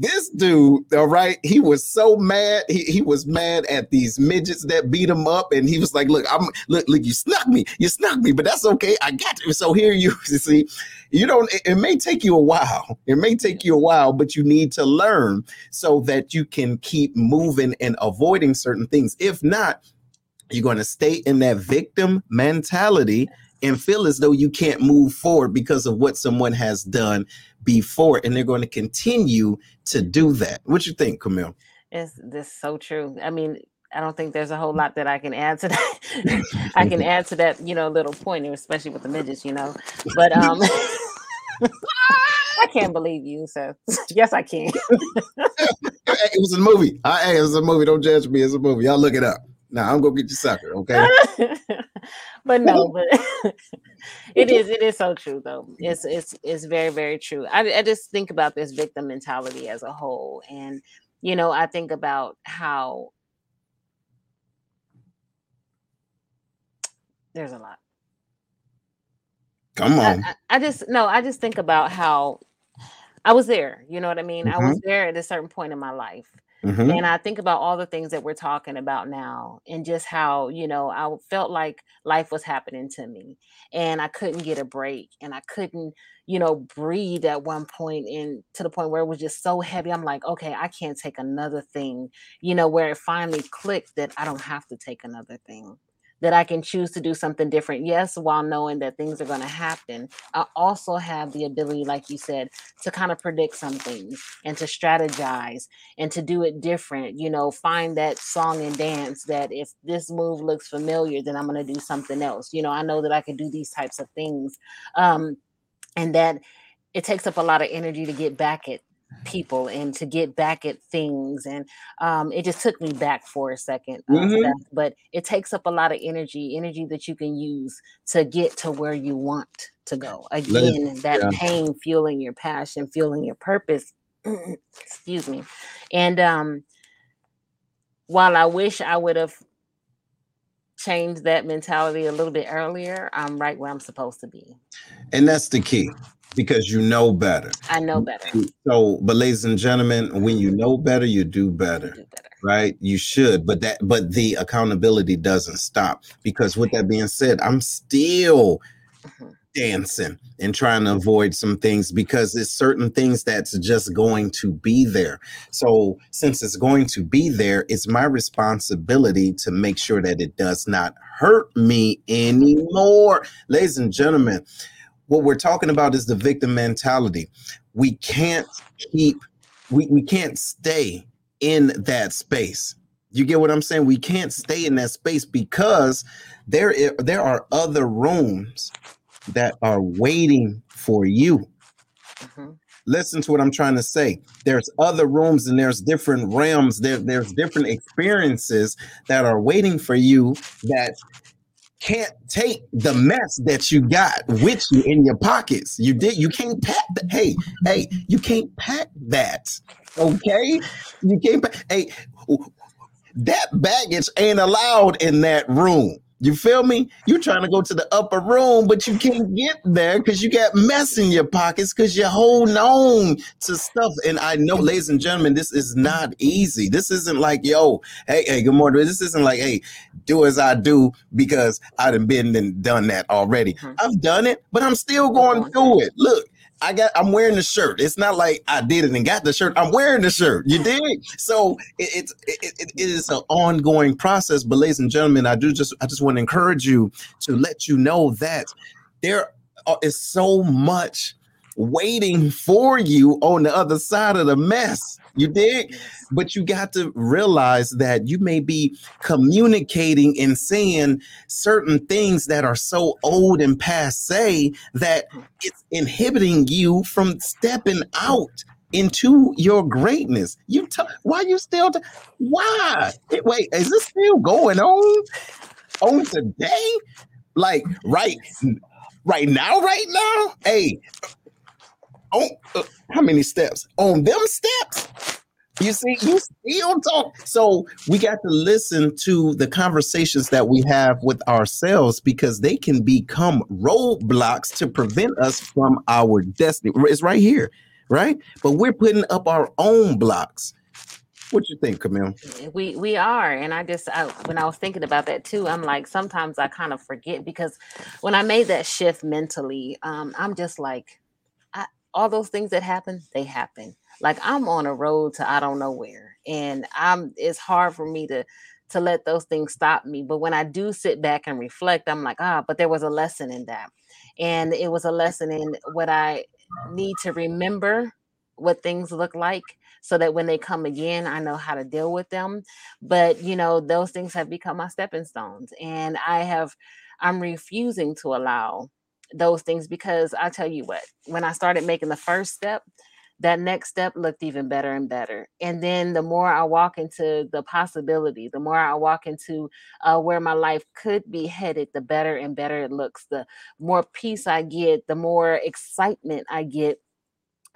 This dude, all right, he was so mad. He, he was mad at these midgets that beat him up, and he was like, "Look, I'm look, look, you snuck me, you snuck me, but that's okay. I got you." So here you, you see, you don't. It, it may take you a while. It may take you a while, but you need to learn so that you can keep moving and avoiding certain things. If not, you're going to stay in that victim mentality and feel as though you can't move forward because of what someone has done before and they're going to continue to do that what you think camille It's this so true. I mean, I don't think there's a whole lot that I can add to that. I can add to that, you know, little point, especially with the midgets, you know. But um I can't believe you, so yes, I can. it was a movie I, hey, it was a movie don't judge me it's a movie y'all look it up now i'm gonna get you sucker okay but no, but it is it is so true though. It's it's it's very very true. I I just think about this victim mentality as a whole, and you know I think about how there's a lot. come on I, I just no, I just think about how I was there. You know what I mean? I was mm-hmm. there at a certain point in my life. Mhm. And I think about all the things that we're talking about now and just how, you know, I felt like life was happening to me and I couldn't get a break and I couldn't, you know, breathe at one point and to the point where it was just so heavy. I'm like, okay, I can't take another thing, you know, where it finally clicked that I don't have to take another thing. That I can choose to do something different. Yes, while knowing that things are going to happen. I also have the ability, like you said, to kind of predict some things and to strategize and to do it different. You know, find that song and dance that if this move looks familiar, then I'm going to do something else. You know, I know that I can do these types of things. Um, and that it takes up a lot of energy to get back at people and to get back at things and um, it just took me back for a second uh, mm-hmm. but it takes up a lot of energy energy that you can use to get to where you want to go again that yeah. pain fueling your passion fueling your purpose excuse me and um while i wish i would have changed that mentality a little bit earlier i'm right where i'm supposed to be and that's the key because you know better. I know better. So, but ladies and gentlemen, when you know better, you do better. You do better. Right? You should, but that but the accountability doesn't stop because with that being said, I'm still mm-hmm. dancing and trying to avoid some things because it's certain things that's just going to be there. So, since it's going to be there, it's my responsibility to make sure that it does not hurt me anymore. Ladies and gentlemen, what we're talking about is the victim mentality. We can't keep, we, we can't stay in that space. You get what I'm saying? We can't stay in that space because there, there are other rooms that are waiting for you. Mm-hmm. Listen to what I'm trying to say. There's other rooms and there's different realms. There, there's different experiences that are waiting for you that can't take the mess that you got with you in your pockets. You did. You can't pack. The, hey, hey, you can't pack that. Okay, you can't. Pack, hey, that baggage ain't allowed in that room. You feel me? You're trying to go to the upper room, but you can't get there because you got mess in your pockets because you're holding on to stuff. And I know, ladies and gentlemen, this is not easy. This isn't like, yo, hey, hey, good morning. This isn't like, hey, do as I do because I've been and done that already. Mm-hmm. I've done it, but I'm still going through it. Look, I got I'm wearing the shirt. It's not like I did it and got the shirt. I'm wearing the shirt. You did. So it's it, it, it is an ongoing process. But ladies and gentlemen, I do just I just want to encourage you to let you know that there is so much waiting for you on the other side of the mess. You did, but you got to realize that you may be communicating and saying certain things that are so old and passe that mm. it's inhibiting you from stepping out into your greatness. You t- why you still t- why? Wait, is this still going on on today? Like right right now, right now? Hey, on uh, how many steps? On them steps? You see you still talk. So we got to listen to the conversations that we have with ourselves because they can become roadblocks to prevent us from our destiny. It's right here right? But we're putting up our own blocks. What you think, Camille? We we are, and I just I, when I was thinking about that too, I'm like sometimes I kind of forget because when I made that shift mentally, um, I'm just like all those things that happen, they happen. Like I'm on a road to I don't know where, and I'm it's hard for me to to let those things stop me. But when I do sit back and reflect, I'm like, ah, but there was a lesson in that, and it was a lesson in what I need to remember what things look like so that when they come again, I know how to deal with them. But you know, those things have become my stepping stones, and I have I'm refusing to allow those things because I tell you what, when I started making the first step, that next step looked even better and better. And then the more I walk into the possibility, the more I walk into uh, where my life could be headed, the better and better it looks. The more peace I get, the more excitement I get.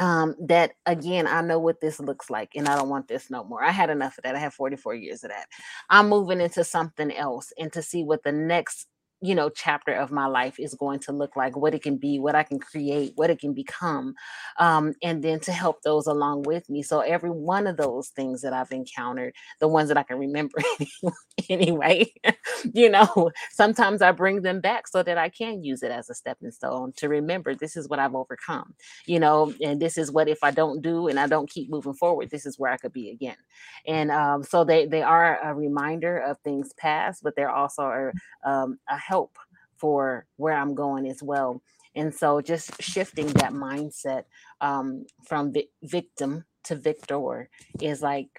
Um, that again, I know what this looks like, and I don't want this no more. I had enough of that. I have 44 years of that. I'm moving into something else and to see what the next you know chapter of my life is going to look like what it can be what i can create what it can become um, and then to help those along with me. So every one of those things that i've encountered the ones that i can remember anyway you know sometimes i bring them back so that i can use it as a stepping stone to remember this is what i've overcome you know and this is what if i don't do and i don't keep moving forward this is where i could be again. And um, so they they are a reminder of things past but they're also a, um, a help for where I'm going as well. And so just shifting that mindset um, from vi- victim to victor is like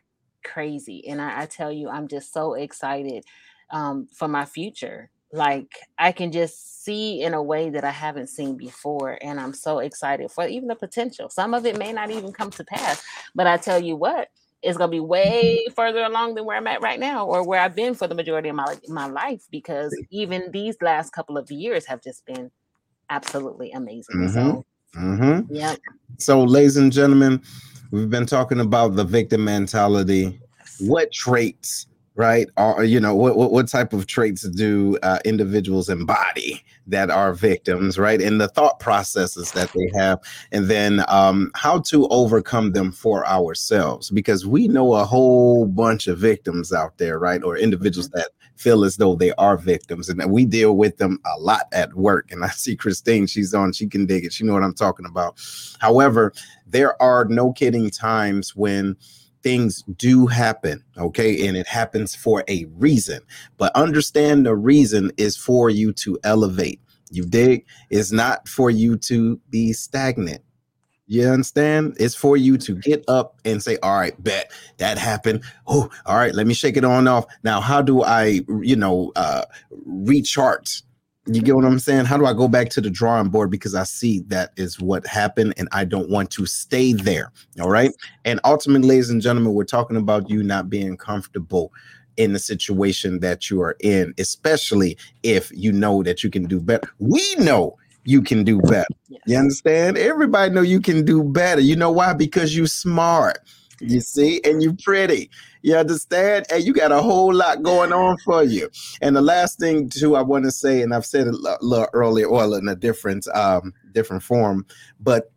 crazy. And I, I, tell you, I'm just so excited um, for my future. Like I can just see in a way that I haven't seen before. And I'm so excited for even the potential. Some of it may not even come to pass. But I tell you what, is going to be way further along than where I'm at right now or where I've been for the majority of my my life because even these last couple of years have just been absolutely amazing. Mm-hmm. So, mm-hmm. yeah. So, ladies and gentlemen, we've been talking about the victim mentality. What traits right? Or you know, what what, what type of traits do uh, individuals embody that are victims, right? And the thought processes that they have, and then um, how to overcome them for ourselves, because we know a whole bunch of victims out there, right? Or individuals mm-hmm. that feel as though they are victims, and we deal with them a lot at work. And I see Christine; she's on; she can dig it. She know what I'm talking about. However, there are no kidding times when things do happen, okay? And it happens for a reason. But understand the reason is for you to elevate. You dig? It's not for you to be stagnant. You understand? It's for you to get up and say, All right, bet that happened. Oh, all right, let me shake it on off. Now, how do I, you know, uh recharge you get what I'm saying? How do I go back to the drawing board because I see that is what happened and I don't want to stay there. All right. And ultimately, ladies and gentlemen, we're talking about you not being comfortable in the situation that you are in, especially if you know that you can do better. We know you can do better. Yes. You understand? Everybody know you can do better. You know why? Because you smart. You see, and you're pretty. You understand? And you got a whole lot going on for you. And the last thing too, I want to say, and I've said it a little earlier, well, in a different um, different form, but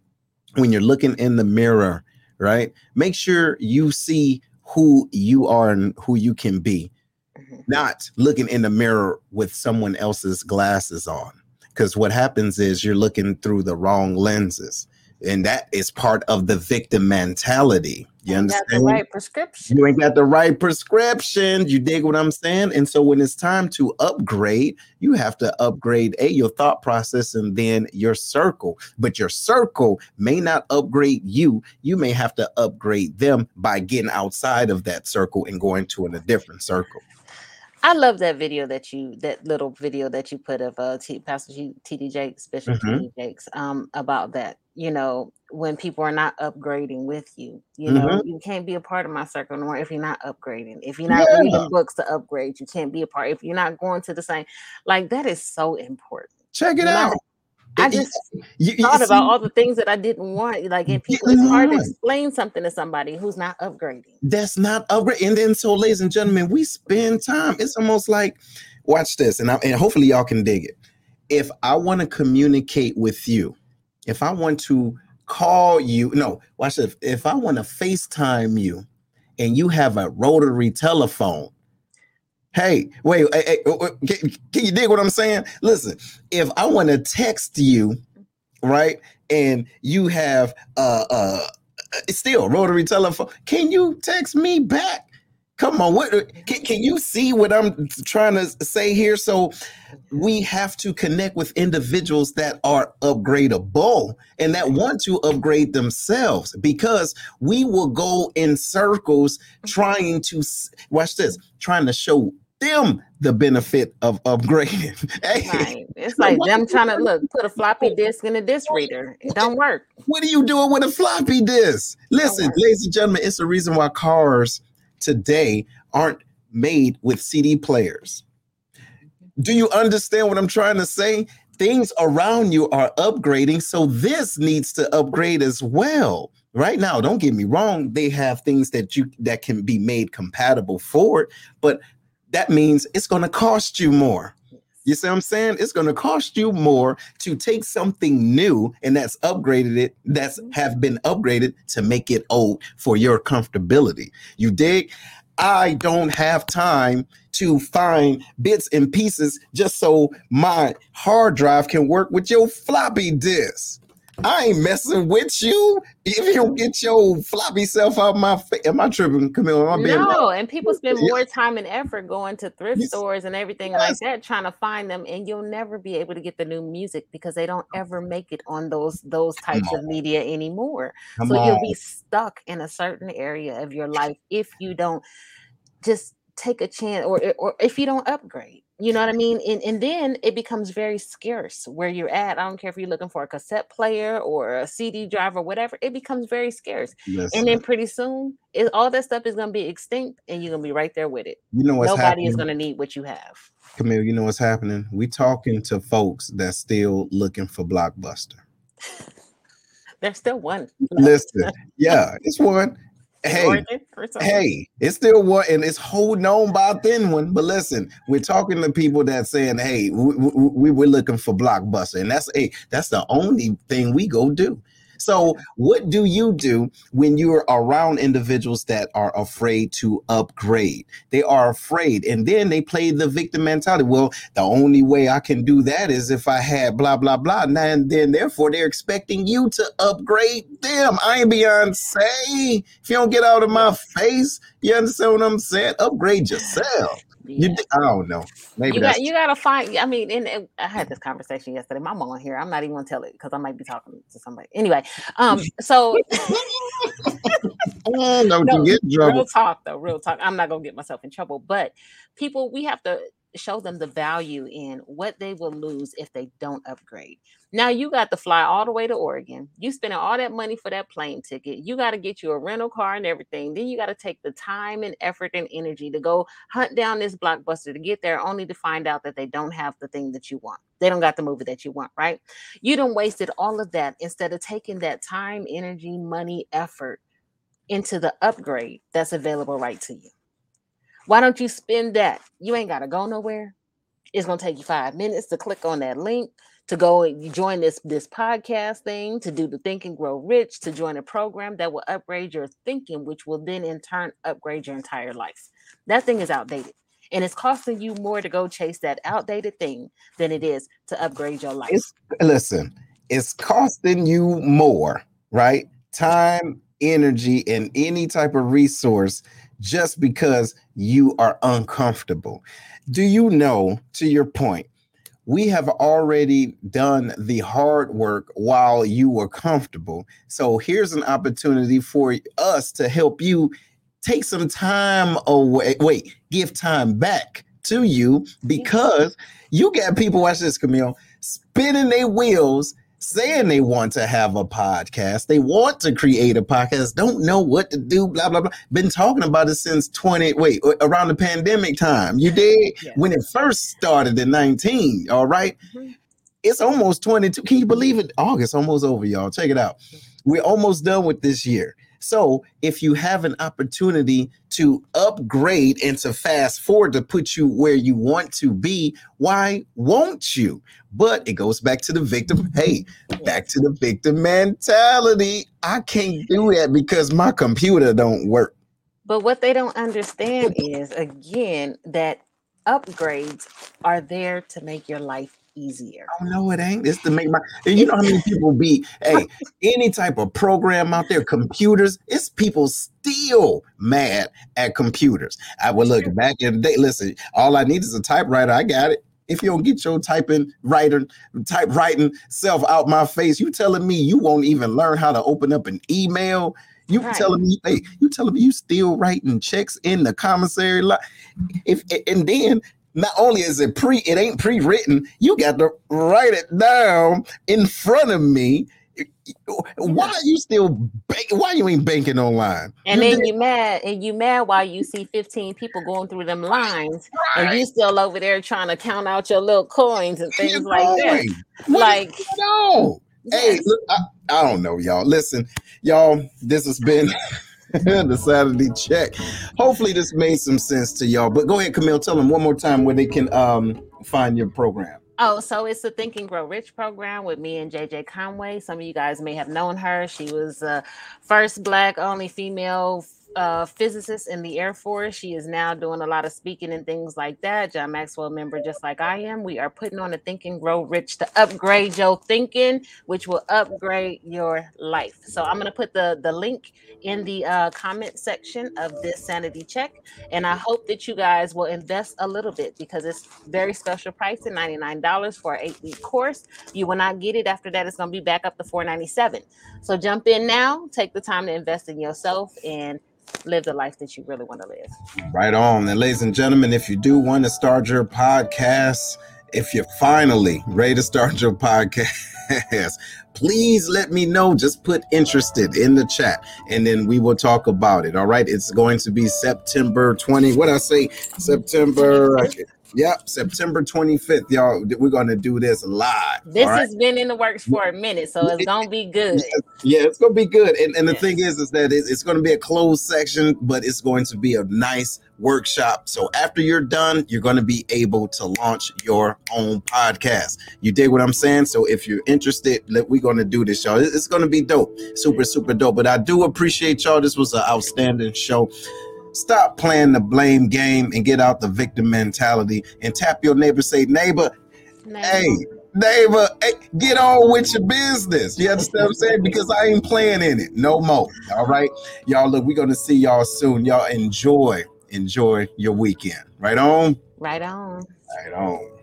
when you're looking in the mirror, right? Make sure you see who you are and who you can be. Mm-hmm. Not looking in the mirror with someone else's glasses on. Because what happens is you're looking through the wrong lenses and that is part of the victim mentality. You understand? Got the right prescription. You ain't got the right prescription. You dig what I'm saying? And so when it's time to upgrade, you have to upgrade a your thought process and then your circle. But your circle may not upgrade you. You may have to upgrade them by getting outside of that circle and going to a different circle. I love that video that you that little video that you put of uh T, Pastor T.D. Jakes, Bishop mm-hmm. T.D. Jakes, um, about that. You know, when people are not upgrading with you, you know, mm-hmm. you can't be a part of my circle anymore if you're not upgrading. If you're not yeah. reading books to upgrade, you can't be a part. If you're not going to the same, like that is so important. Check it you out. Know? I just you, you thought see, about all the things that I didn't want. Like, and people, it's hard to explain something to somebody who's not upgrading. That's not upgrading. And then, so, ladies and gentlemen, we spend time. It's almost like, watch this, and I, and hopefully y'all can dig it. If I want to communicate with you, if I want to call you, no, watch this. If I want to FaceTime you, and you have a rotary telephone, Hey, wait, hey, hey, can, can you dig what I'm saying? Listen, if I want to text you, right, and you have uh uh still rotary telephone, can you text me back? Come on, what can, can you see what I'm trying to say here? So we have to connect with individuals that are upgradable and that want to upgrade themselves because we will go in circles trying to watch this, trying to show them the benefit of upgrading. hey, right. It's like them trying to look, put a floppy disk in a disk reader. It don't work. What are you doing with a floppy disk? Listen, ladies and gentlemen, it's the reason why cars today aren't made with CD players. Do you understand what I'm trying to say? Things around you are upgrading, so this needs to upgrade as well. Right now, don't get me wrong, they have things that you that can be made compatible for it, but that means it's going to cost you more. You see what I'm saying? It's going to cost you more to take something new and that's upgraded it, that's mm-hmm. have been upgraded to make it old for your comfortability. You dig? I don't have time to find bits and pieces just so my hard drive can work with your floppy disk. I ain't messing with you. If you don't get your floppy self out my face, am I tripping, Camille? Am I being No, right? and people spend more time and effort going to thrift Yes. stores and everything Yes. like that, trying to find them, and you'll never be able to get the new music because they don't ever make it on those those types of media anymore. Come so you'll be stuck in a certain area of your life if you don't just take a chance or or if you don't upgrade you know what i mean and, and then it becomes very scarce where you're at i don't care if you're looking for a cassette player or a cd drive or whatever it becomes very scarce Listen, and then pretty soon it, all that stuff is going to be extinct and you're going to be right there with it you know what's nobody happening, is going to need what you have Camille. You know what's happening. We're talking to folks that's still looking for Blockbuster. there's still one Listen, yeah, it's one. Hey, Oregon or something. Hey, it's still one, and it's holding on by a thin one. But listen, we're talking to people that saying, "Hey, we, we, we we're looking for blockbuster," and that's hey, that's the only thing we go do. So, what do you do when you're around individuals that are afraid to upgrade? They are afraid, and then they play the victim mentality. Well, the only way I can do that is if I had blah blah blah. And then, therefore, they're expecting you to upgrade them. I ain't Beyonce. If you don't get out of my face, you understand what I'm saying? Upgrade yourself. You, Yeah. di- I don't know. Maybe you got you got to find. I mean, and, and I had this conversation yesterday. My mom on here. I'm not even gonna tell it because I might be talking to somebody. Anyway, um, so don't No, you get in real talk though, real talk. I'm not gonna get myself in trouble, but people, we have to show them the value in what they will lose if they don't upgrade. Now you got to fly all the way to Oregon. You spending all that money for that plane ticket. You got to get you a rental car and everything. Then you got to take the time and effort and energy to go hunt down this blockbuster to get there, only to find out that they don't have the thing that you want. They don't got the movie that you want, right? You done wasted all of that instead of taking that time, energy, money, effort into the upgrade that's available right to you. Why don't you spend that? You ain't got to go nowhere. It's going to take you 5 minutes to click on that link to go and join this this podcast thing, to do the Think and Grow Rich, to join a program that will upgrade your thinking which will then in turn upgrade your entire life. That thing is outdated. And it's costing you more to go chase that outdated thing than it is to upgrade your life. It's listen, it's costing you more, right? Time, energy, and any type of resource just because you are uncomfortable. Do you know, to your point, we have already done the hard work while you were comfortable. So here's an opportunity for us to help you take some time away. Wait, give time back to you because you got people, watch this, Camille, spinning their wheels saying they want to have a podcast. They want to create a podcast, don't know what to do, blah, blah, blah. Been talking about it since 20, wait, around the pandemic time. You did? Yes. When it first started in 19, all right? Mhm. It's almost 22. Can you believe it? August almost over, y'all. Check it out. We're almost done with this year. So if you have an opportunity to upgrade and to fast forward to put you where you want to be, why won't you? But it goes back to the victim. Hey, back to the victim mentality. I can't do that because my computer don't work. But what they don't understand is, again, that upgrades are there to make your life easier. Oh no, it ain't. It's to make my. And you know how many people be. Hey, any type of program out there, computers. It's people still mad at computers. I would look back in the day. Listen, all I need is a typewriter. I got it. If you don't get your typing writer, typewriting self out my face, you telling me you won't even learn how to open up an email. You Right. telling me, hey, you telling me you still writing checks in the commissary line? If and then not only is it pre, it ain't pre-written, you got to write it down in front of me. Why are you still bank, why you ain't banking online? And You then you mad, and you mad while you see 15 people going through them lines, and you still over there trying to count out your little coins and things You're like that. What Like, no. going? Hey, look, I, I don't know, y'all. Listen, y'all, this has been the sanity check. Hopefully, this made some sense to y'all. But go ahead, Camille, tell them one more time where they can um find your program? Oh, so it's the Think and Grow Rich program with me and JJ Conway. Some of you guys may have known her. She was the first black only female uh, physicist in the Air Force. She is now doing a lot of speaking and things like that. John Maxwell member, just like I am. We are putting on a Think and Grow Rich to upgrade your thinking, which will upgrade your life. So I'm going to put the, the link in the uh, comment section of this sanity check. And I hope that you guys will invest a little bit because it's very special price at $99 for an eight week course. You will not get it after that. It's going to be back up to 497. So jump in now, take the time to invest in yourself and live the life that you really want to live. Right on. And ladies and gentlemen, if you do want to start your podcast, if you're finally ready to start your podcast, please let me know. Just put interested in the chat and then we will talk about it. All right. It's going to be September 20. What I say? September. Yep, September 25th, y'all. We're gonna do this live. This right? has been in the works for a minute, so it's gonna be good. Yeah, it's gonna be good. And, and the yes. thing is, is that it's gonna be a closed section, but it's going to be a nice workshop. So after you're done, you're gonna be able to launch your own podcast. You dig what I'm saying? So if you're interested, we're gonna do this, y'all. It's gonna be dope, super, super dope. But I do appreciate y'all. This was an outstanding show. Stop playing the blame game and get out the victim mentality and tap your neighbor. Say, neighbor, neighbor. hey, neighbor, hey, get on with your business. You understand what I'm saying? Because I ain't playing in it no more. All right, y'all. Look, we're gonna see y'all soon. Y'all enjoy, enjoy your weekend. Right on. Right on. Right on.